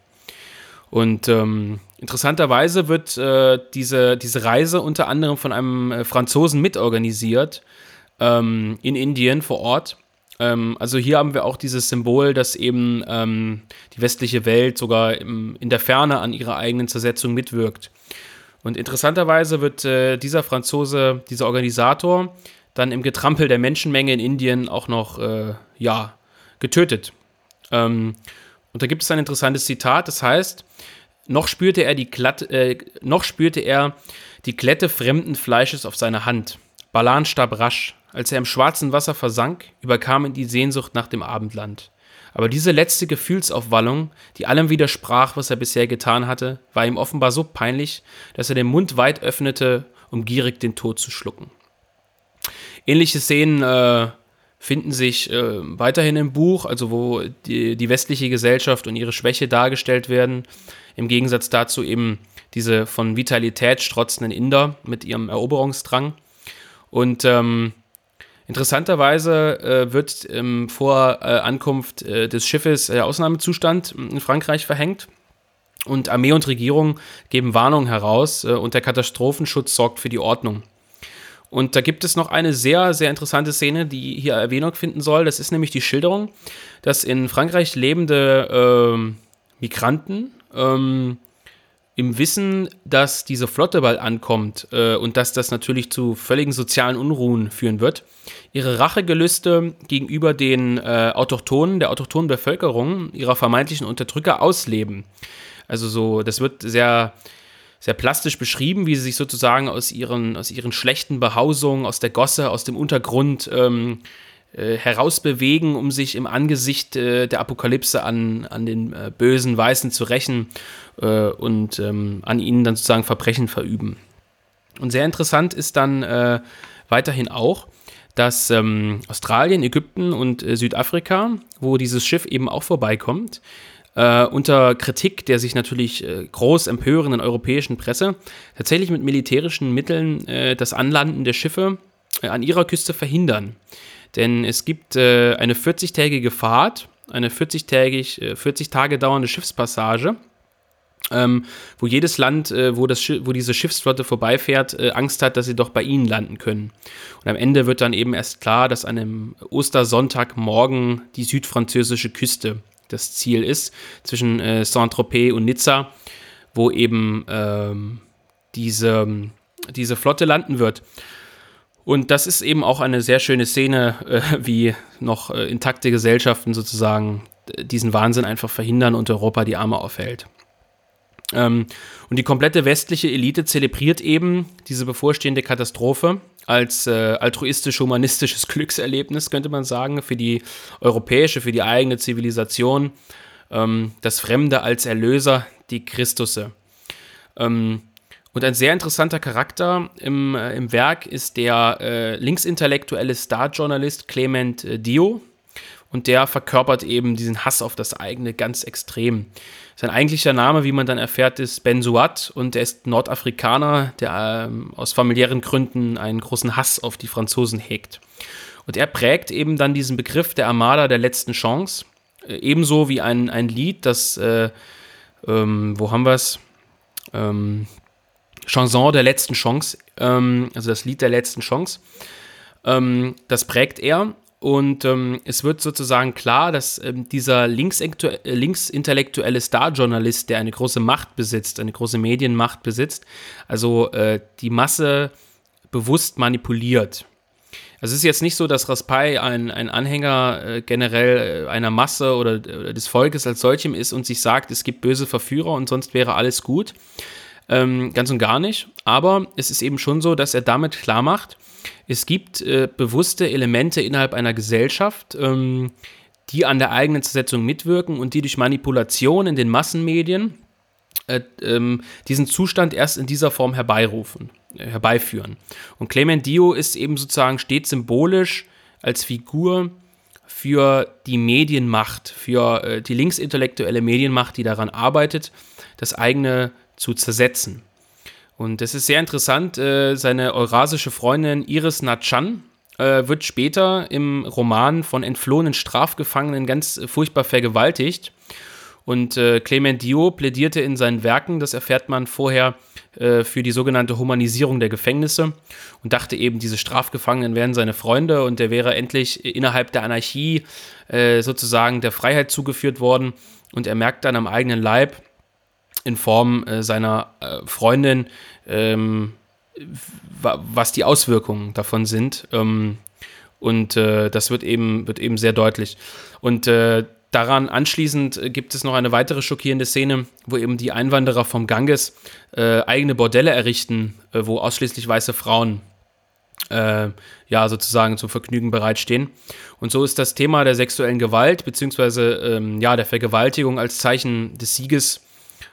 Und ähm, interessanterweise wird äh, diese, diese Reise unter anderem von einem äh, Franzosen mitorganisiert ähm, in Indien vor Ort. Ähm, also hier haben wir auch dieses Symbol, dass eben ähm, die westliche Welt sogar im, in der Ferne an ihrer eigenen Zersetzung mitwirkt. Und interessanterweise wird äh, dieser Franzose, dieser Organisator, dann im Getrampel der Menschenmenge in Indien auch noch, äh, ja, getötet. Ähm, und da gibt es ein interessantes Zitat, das heißt, noch spürte er die, Glatt, äh, noch spürte er die Klette fremden Fleisches auf seiner Hand. Balan starb rasch. Als er im schwarzen Wasser versank, überkam ihn die Sehnsucht nach dem Abendland. Aber diese letzte Gefühlsaufwallung, die allem widersprach, was er bisher getan hatte, war ihm offenbar so peinlich, dass er den Mund weit öffnete, um gierig den Tod zu schlucken. Ähnliche Szenen äh, finden sich äh, weiterhin im Buch, also wo die, die westliche Gesellschaft und ihre Schwäche dargestellt werden. Im Gegensatz dazu eben diese von Vitalität strotzenden Inder mit ihrem Eroberungsdrang. Und ähm, interessanterweise äh, wird ähm, vor äh, Ankunft äh, des Schiffes äh, Ausnahmezustand in Frankreich verhängt. Und Armee und Regierung geben Warnungen heraus äh, und der Katastrophenschutz sorgt für die Ordnung. Und da gibt es noch eine sehr, sehr interessante Szene, die hier Erwähnung finden soll. Das ist nämlich die Schilderung, dass in Frankreich lebende äh, Migranten ähm, im Wissen, dass diese Flotte bald ankommt äh, und dass das natürlich zu völligen sozialen Unruhen führen wird, ihre Rachegelüste gegenüber den äh, Autochtonen, der autochthonen Bevölkerung, ihrer vermeintlichen Unterdrücker ausleben. Also so, das wird sehr sehr plastisch beschrieben, wie sie sich sozusagen aus ihren, aus ihren schlechten Behausungen, aus der Gosse, aus dem Untergrund ähm, äh, herausbewegen, um sich im Angesicht äh, der Apokalypse an, an den äh, bösen Weißen zu rächen äh, und ähm, an ihnen dann sozusagen Verbrechen verüben. Und sehr interessant ist dann äh, weiterhin auch, dass ähm, Australien, Ägypten und äh, Südafrika, wo dieses Schiff eben auch vorbeikommt, äh, unter Kritik der sich natürlich äh, groß empörenden europäischen Presse tatsächlich mit militärischen Mitteln äh, das Anlanden der Schiffe äh, an ihrer Küste verhindern. Denn es gibt äh, eine 40-tägige Fahrt, eine 40-tägig, 40 Tage dauernde Schiffspassage ähm, wo jedes Land, äh, wo, das wo diese Schiffsflotte vorbeifährt, äh, Angst hat, dass sie doch bei ihnen landen können. Und am Ende wird dann eben erst klar, dass an einem Ostersonntagmorgen die südfranzösische Küste das Ziel ist, zwischen äh, Saint-Tropez und Nizza, wo eben ähm, diese, diese Flotte landen wird. Und das ist eben auch eine sehr schöne Szene, äh, wie noch äh, intakte Gesellschaften sozusagen diesen Wahnsinn einfach verhindern und Europa die Arme aufhält. Ähm, und die komplette westliche Elite zelebriert eben diese bevorstehende Katastrophe als äh, altruistisch-humanistisches Glückserlebnis, könnte man sagen, für die europäische, für die eigene Zivilisation. Ähm, das Fremde als Erlöser, die Christusse. Ähm, und ein sehr interessanter Charakter im, äh, im Werk ist der äh, linksintellektuelle Starjournalist Clement äh, Dio. Und der verkörpert eben diesen Hass auf das eigene ganz extrem. Sein eigentlicher Name, wie man dann erfährt, ist Ben Suat und er ist Nordafrikaner, der ähm, aus familiären Gründen einen großen Hass auf die Franzosen hegt. Und er prägt eben dann diesen Begriff der Armada der letzten Chance, äh, ebenso wie ein, ein Lied, das, äh, ähm, wo haben wir es? Ähm, Chanson der letzten Chance, ähm, also das Lied der letzten Chance. Ähm, das prägt er und ähm, es wird sozusagen klar, dass ähm, dieser äh, linksintellektuelle Starjournalist, der eine große Macht besitzt, eine große Medienmacht besitzt, also äh, die Masse bewusst manipuliert. Also es ist jetzt nicht so, dass Raspail ein, ein Anhänger äh, generell äh, einer Masse oder, oder, des Volkes als solchem ist und sich sagt, es gibt böse Verführer und sonst wäre alles gut. Ähm, ganz und gar nicht. Aber es ist eben schon so, dass er damit klar macht, es gibt äh, bewusste Elemente innerhalb einer Gesellschaft, ähm, die an der eigenen Zersetzung mitwirken und die durch Manipulation in den Massenmedien äh, ähm, diesen Zustand erst in dieser Form herbeirufen, äh, herbeiführen. Und Clement Dio ist eben sozusagen stets symbolisch als Figur für die Medienmacht, für äh, die linksintellektuelle Medienmacht, die daran arbeitet, das eigene zu zersetzen. Und es ist sehr interessant, äh, seine eurasische Freundin Iris Natchan äh, wird später im Roman von entflohenen Strafgefangenen ganz äh, furchtbar vergewaltigt. Und äh, Clement Dio plädierte in seinen Werken, das erfährt man vorher, äh, für die sogenannte Humanisierung der Gefängnisse und dachte eben, diese Strafgefangenen wären seine Freunde und er wäre endlich innerhalb der Anarchie äh, sozusagen der Freiheit zugeführt worden. Und er merkt dann am eigenen Leib, in Form äh, seiner äh, Freundin, ähm, was die Auswirkungen davon sind. Ähm, und äh, das wird eben, wird eben sehr deutlich. Und äh, daran anschließend gibt es noch eine weitere schockierende Szene, wo eben die Einwanderer vom Ganges äh, eigene Bordelle errichten, äh, wo ausschließlich weiße Frauen ja, sozusagen zum Vergnügen bereitstehen. Und so ist das Thema der sexuellen Gewalt, beziehungsweise ähm, ja, der Vergewaltigung als Zeichen des Sieges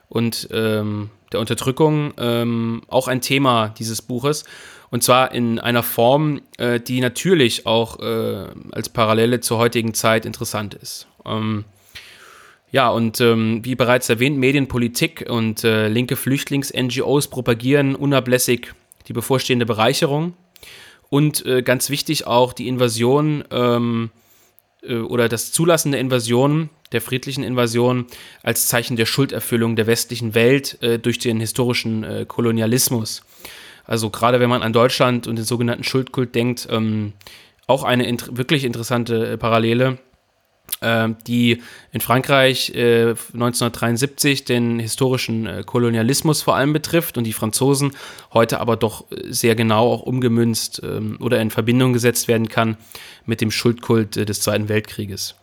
und ähm, der Unterdrückung ähm, auch ein Thema dieses Buches. Und zwar in einer Form, äh, die natürlich auch äh, als Parallele zur heutigen Zeit interessant ist. Ähm, ja, und ähm, wie bereits erwähnt, Medienpolitik und äh, linke Flüchtlings-NGOs propagieren unablässig die bevorstehende Bereicherung und äh, ganz wichtig auch die Invasion ähm, äh, oder das Zulassen der Invasion, der friedlichen Invasion, als Zeichen der Schulderfüllung der westlichen Welt äh, durch den historischen äh, Kolonialismus. Also gerade wenn man an Deutschland und den sogenannten Schuldkult denkt, ähm, auch eine int wirklich interessante äh, Parallele ähm, die in Frankreich äh, 1973 den historischen äh, Kolonialismus vor allem betrifft und die Franzosen heute aber doch äh, sehr genau auch umgemünzt ähm, oder in Verbindung gesetzt werden kann mit dem Schuldkult äh, des Zweiten Weltkrieges.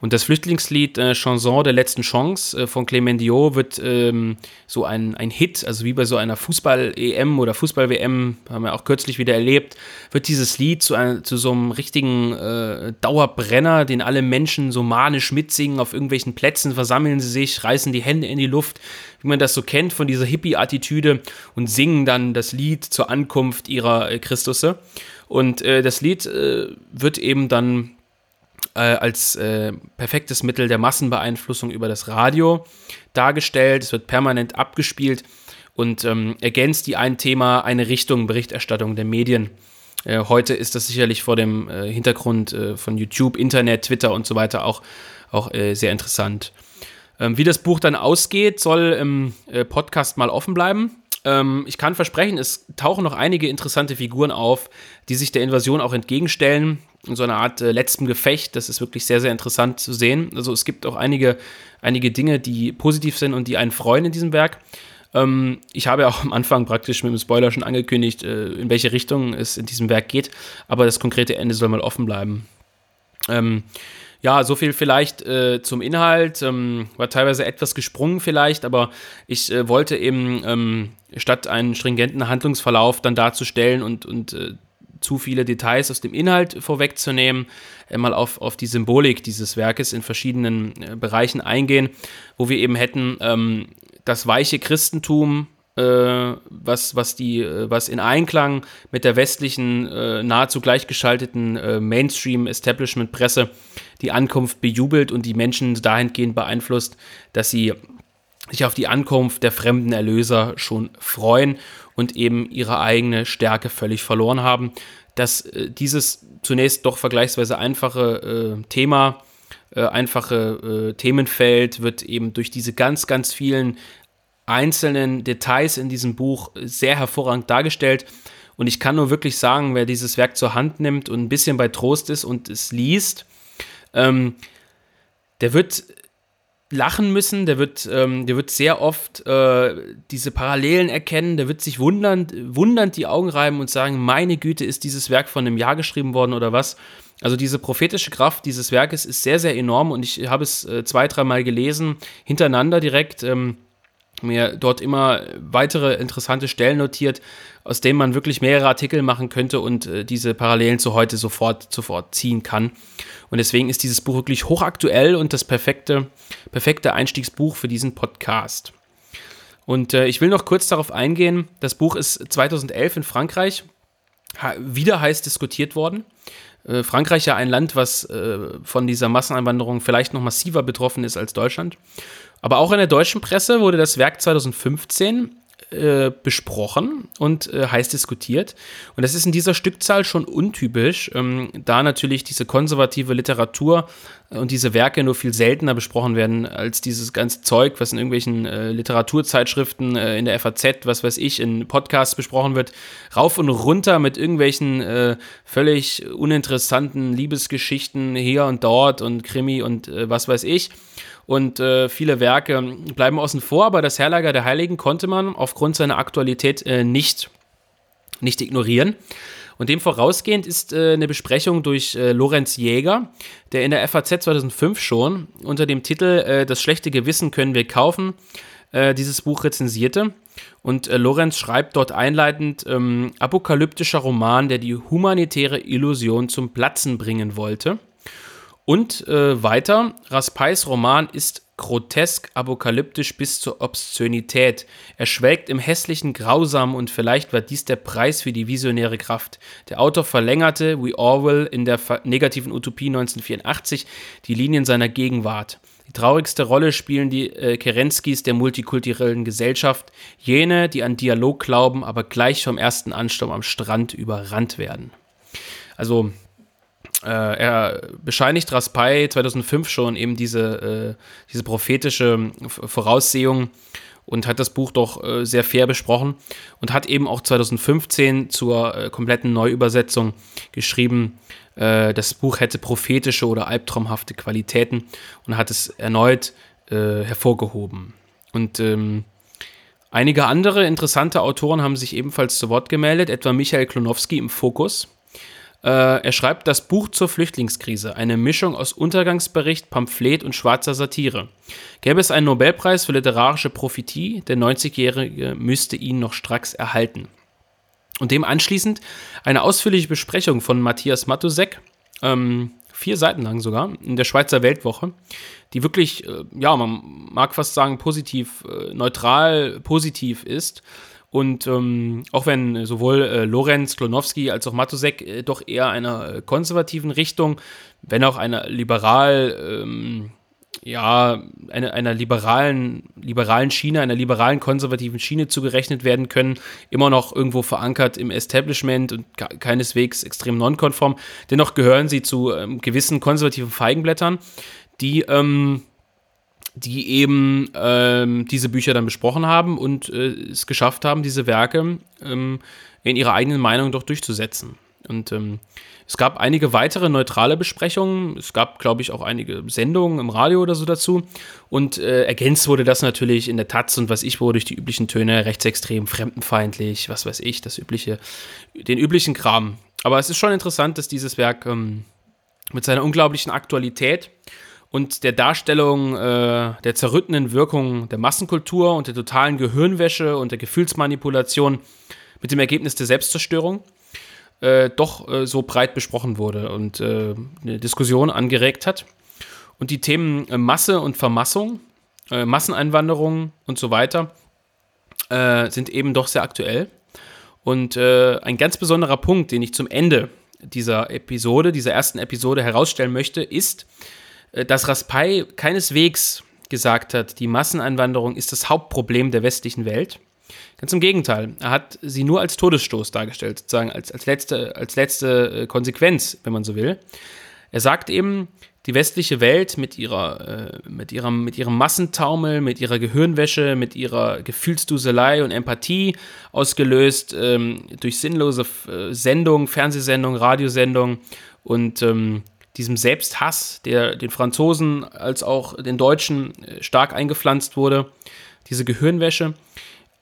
Und das Flüchtlingslied äh, Chanson der letzten Chance äh, von Clement Dio wird ähm, so ein, ein Hit, also wie bei so einer Fußball-EM oder Fußball-WM, haben wir auch kürzlich wieder erlebt, wird dieses Lied zu, ein, zu so einem richtigen äh, Dauerbrenner, den alle Menschen so manisch mitsingen. Auf irgendwelchen Plätzen versammeln sie sich, reißen die Hände in die Luft, wie man das so kennt von dieser Hippie-Attitüde und singen dann das Lied zur Ankunft ihrer äh, Christusse. Und äh, das Lied äh, wird eben dann äh, als äh, perfektes Mittel der Massenbeeinflussung über das Radio dargestellt. Es wird permanent abgespielt und ähm, ergänzt die ein Thema eine Richtung Berichterstattung der Medien. Äh, heute ist das sicherlich vor dem äh, Hintergrund äh, von YouTube, Internet, Twitter und so weiter auch, auch äh, sehr interessant. Ähm, wie das Buch dann ausgeht, soll im Podcast mal offen bleiben. Ähm, ich kann versprechen, es tauchen noch einige interessante Figuren auf, die sich der Invasion auch entgegenstellen. In so einer Art äh, letztem Gefecht. Das ist wirklich sehr, sehr interessant zu sehen. Also es gibt auch einige, einige Dinge, die positiv sind und die einen freuen in diesem Werk. Ähm, ich habe ja auch am Anfang praktisch mit dem Spoiler schon angekündigt, äh, in welche Richtung es in diesem Werk geht, aber das konkrete Ende soll mal offen bleiben. Ähm, ja, so viel vielleicht äh, zum Inhalt. Ähm, war teilweise etwas gesprungen vielleicht, aber ich äh, wollte eben ähm, statt einen stringenten Handlungsverlauf dann darzustellen und, und äh, zu viele Details aus dem Inhalt vorwegzunehmen, äh, mal auf, auf die Symbolik dieses Werkes in verschiedenen äh, Bereichen eingehen, wo wir eben hätten ähm, das weiche Christentum, äh, was, was, die, äh, was in Einklang mit der westlichen, nahezu gleichgeschalteten Mainstream-Establishment-Presse die Ankunft bejubelt und die Menschen dahingehend beeinflusst, dass sie sich auf die Ankunft der fremden Erlöser schon freuen und eben ihre eigene Stärke völlig verloren haben. Dass äh, dieses zunächst doch vergleichsweise einfache äh, Thema äh, einfache äh, Themenfeld wird eben durch diese ganz, ganz vielen einzelnen Details in diesem Buch sehr hervorragend dargestellt. Und ich kann nur wirklich sagen, wer dieses Werk zur Hand nimmt und ein bisschen bei Trost ist und es liest, ähm, der wird lachen müssen, der wird, ähm, der wird sehr oft äh, diese Parallelen erkennen, der wird sich wundernd, wundernd die Augen reiben und sagen, meine Güte, ist dieses Werk von einem Jahr geschrieben worden oder was? Also diese prophetische Kraft dieses Werkes ist sehr, sehr enorm und ich habe es äh, zwei, dreimal gelesen, hintereinander direkt. Ähm, mir dort immer weitere interessante Stellen notiert, aus denen man wirklich mehrere Artikel machen könnte und äh, diese Parallelen zu heute sofort, sofort ziehen kann. Und deswegen ist dieses Buch wirklich hochaktuell und das perfekte, perfekte Einstiegsbuch für diesen Podcast. Und äh, ich will noch kurz darauf eingehen, das Buch ist 2011 in Frankreich wieder heiß diskutiert worden. Äh, Frankreich ja ein Land, was äh, von dieser Masseneinwanderung vielleicht noch massiver betroffen ist als Deutschland. Aber auch in der deutschen Presse wurde das Werk 2015 äh, besprochen und äh, heiß diskutiert. Und das ist in dieser Stückzahl schon untypisch, ähm, da natürlich diese konservative Literatur und diese Werke nur viel seltener besprochen werden als dieses ganze Zeug, was in irgendwelchen äh, Literaturzeitschriften, äh, in der FAZ, was weiß ich, in Podcasts besprochen wird, rauf und runter mit irgendwelchen äh, völlig uninteressanten Liebesgeschichten hier und dort und Krimi und äh, was weiß ich und äh, viele Werke bleiben außen vor, aber das Herlager der Heiligen konnte man aufgrund seiner Aktualität äh, nicht, nicht ignorieren. Und dem vorausgehend ist äh, eine Besprechung durch äh, Lorenz Jäger, der in der FAZ 2005 schon unter dem Titel äh, Das schlechte Gewissen können wir kaufen äh, dieses Buch rezensierte. Und Lorenz schreibt dort einleitend, ähm, apokalyptischer Roman, der die humanitäre Illusion zum Platzen bringen wollte. Und äh, weiter, Raspails Roman ist grotesk, apokalyptisch bis zur Obszönität. Er schwelgt im hässlichen, grausamen und vielleicht war dies der Preis für die visionäre Kraft. Der Autor verlängerte, wie Orwell in der negativen Utopie 1984, die Linien seiner Gegenwart. Die traurigste Rolle spielen die äh, Kerenskis der multikulturellen Gesellschaft, jene, die an Dialog glauben, aber gleich vom ersten Ansturm am Strand überrannt werden. Also er bescheinigt Raspai 2005 schon eben diese, äh, diese prophetische Voraussehung und hat das Buch doch äh, sehr fair besprochen und hat eben auch 2015 zur äh, kompletten Neuübersetzung geschrieben, äh, das Buch hätte prophetische oder albtraumhafte Qualitäten und hat es erneut äh, hervorgehoben. Und ähm, einige andere interessante Autoren haben sich ebenfalls zu Wort gemeldet, etwa Michael Klonowski im Fokus äh, er schreibt das Buch zur Flüchtlingskrise, eine Mischung aus Untergangsbericht, Pamphlet und schwarzer Satire. Gäbe es einen Nobelpreis für literarische Prophetie, der 90-Jährige müsste ihn noch stracks erhalten. Und dem anschließend eine ausführliche Besprechung von Matthias Matusek, ähm, vier Seiten lang sogar, in der Schweizer Weltwoche, die wirklich, äh, ja, man mag fast sagen, positiv, äh, neutral positiv ist Und ähm, auch wenn sowohl äh, Lorenz Klonowski als auch Matusek äh, doch eher einer äh, konservativen Richtung, wenn auch einer liberal, ähm, ja, einer, einer liberalen, liberalen Schiene, einer liberalen konservativen Schiene zugerechnet werden können, immer noch irgendwo verankert im Establishment und keineswegs extrem nonkonform. Dennoch gehören sie zu ähm, gewissen konservativen Feigenblättern, die ähm, die eben ähm, diese Bücher dann besprochen haben und äh, es geschafft haben, diese Werke ähm, in ihrer eigenen Meinung doch durchzusetzen. Und ähm, es gab einige weitere neutrale Besprechungen. Es gab, glaube ich, auch einige Sendungen im Radio oder so dazu. Und äh, ergänzt wurde das natürlich in der Taz und was ich wo durch die üblichen Töne rechtsextrem, fremdenfeindlich, was weiß ich, das übliche, den üblichen Kram. Aber es ist schon interessant, dass dieses Werk ähm, mit seiner unglaublichen Aktualität und der Darstellung äh, der zerrüttenden Wirkung der Massenkultur und der totalen Gehirnwäsche und der Gefühlsmanipulation mit dem Ergebnis der Selbstzerstörung äh, doch äh, so breit besprochen wurde und äh, eine Diskussion angeregt hat. Und die Themen äh, Masse und Vermassung, äh, Masseneinwanderung und so weiter sind eben doch sehr aktuell. Und ein ganz besonderer Punkt, den ich zum Ende dieser Episode, dieser ersten Episode herausstellen möchte, ist, dass Raspail keineswegs gesagt hat, die Masseneinwanderung ist das Hauptproblem der westlichen Welt. Ganz im Gegenteil, er hat sie nur als Todesstoß dargestellt, sozusagen als, als, letzte, als letzte äh, Konsequenz, wenn man so will. Er sagt eben, die westliche Welt mit, ihrer, äh, mit, ihrem, mit ihrem Massentaumel, mit ihrer Gehirnwäsche, mit ihrer Gefühlsduselei und Empathie, ausgelöst ähm, durch sinnlose äh, Sendungen, Fernsehsendungen, Radiosendungen und ähm, diesem Selbsthass, der den Franzosen als auch den Deutschen äh, stark eingepflanzt wurde, diese Gehirnwäsche,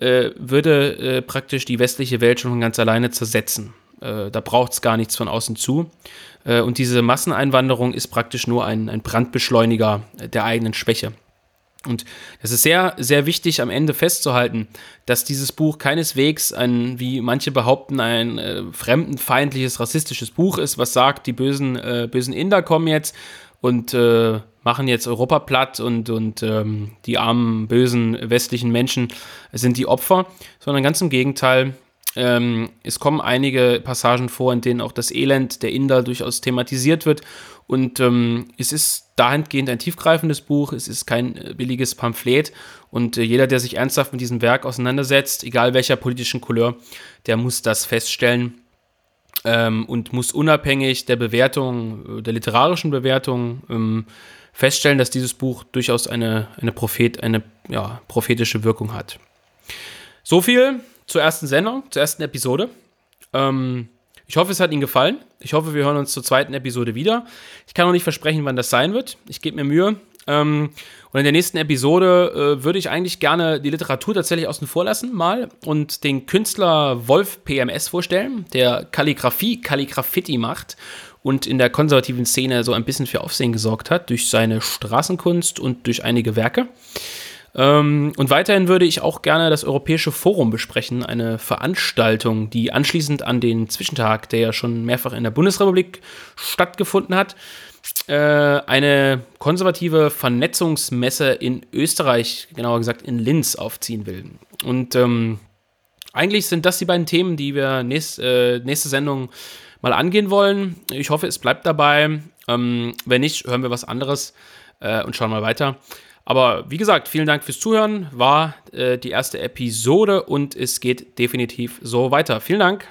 äh, würde äh, praktisch die westliche Welt schon ganz alleine zersetzen. Äh, da braucht es gar nichts von außen zu. Äh, und diese Masseneinwanderung ist praktisch nur ein, ein Brandbeschleuniger der eigenen Schwäche. Und es ist sehr, sehr wichtig am Ende festzuhalten, dass dieses Buch keineswegs ein, wie manche behaupten, ein äh, fremdenfeindliches, rassistisches Buch ist, was sagt, die bösen, äh, bösen Inder kommen jetzt und äh, machen jetzt Europa platt und, und ähm, die armen, bösen westlichen Menschen sind die Opfer, sondern ganz im Gegenteil, ähm, es kommen einige Passagen vor, in denen auch das Elend der Inder durchaus thematisiert wird. Und ähm, es ist dahingehend ein tiefgreifendes Buch, es ist kein äh, billiges Pamphlet. Und äh, jeder, der sich ernsthaft mit diesem Werk auseinandersetzt, egal welcher politischen Couleur, der muss das feststellen ähm, und muss unabhängig der Bewertung, äh, der literarischen Bewertung, ähm, feststellen, dass dieses Buch durchaus eine, eine, Prophet, eine ja, prophetische Wirkung hat. So viel zur ersten Sendung, zur ersten Episode. Ähm, ich hoffe, es hat Ihnen gefallen. Ich hoffe, wir hören uns zur zweiten Episode wieder. Ich kann noch nicht versprechen, wann das sein wird. Ich gebe mir Mühe. Ähm, und in der nächsten Episode äh, würde ich eigentlich gerne die Literatur tatsächlich außen vor lassen, mal und den Künstler Wolf PMS vorstellen, der Kalligrafie, Kalligraffiti macht und in der konservativen Szene so ein bisschen für Aufsehen gesorgt hat durch seine Straßenkunst und durch einige Werke. Ähm, und weiterhin würde ich auch gerne das Europäische Forum besprechen, eine Veranstaltung, die anschließend an den Zwischentag, der ja schon mehrfach in der Bundesrepublik stattgefunden hat, äh, eine konservative Vernetzungsmesse in Österreich, genauer gesagt in Linz, aufziehen will. Und ähm, eigentlich sind das die beiden Themen, die wir nächst, äh, nächste Sendung mal angehen wollen. Ich hoffe, es bleibt dabei. Ähm, wenn nicht, hören wir was anderes äh, und schauen mal weiter. Aber wie gesagt, vielen Dank fürs Zuhören. War äh, die erste Episode und es geht definitiv so weiter. Vielen Dank.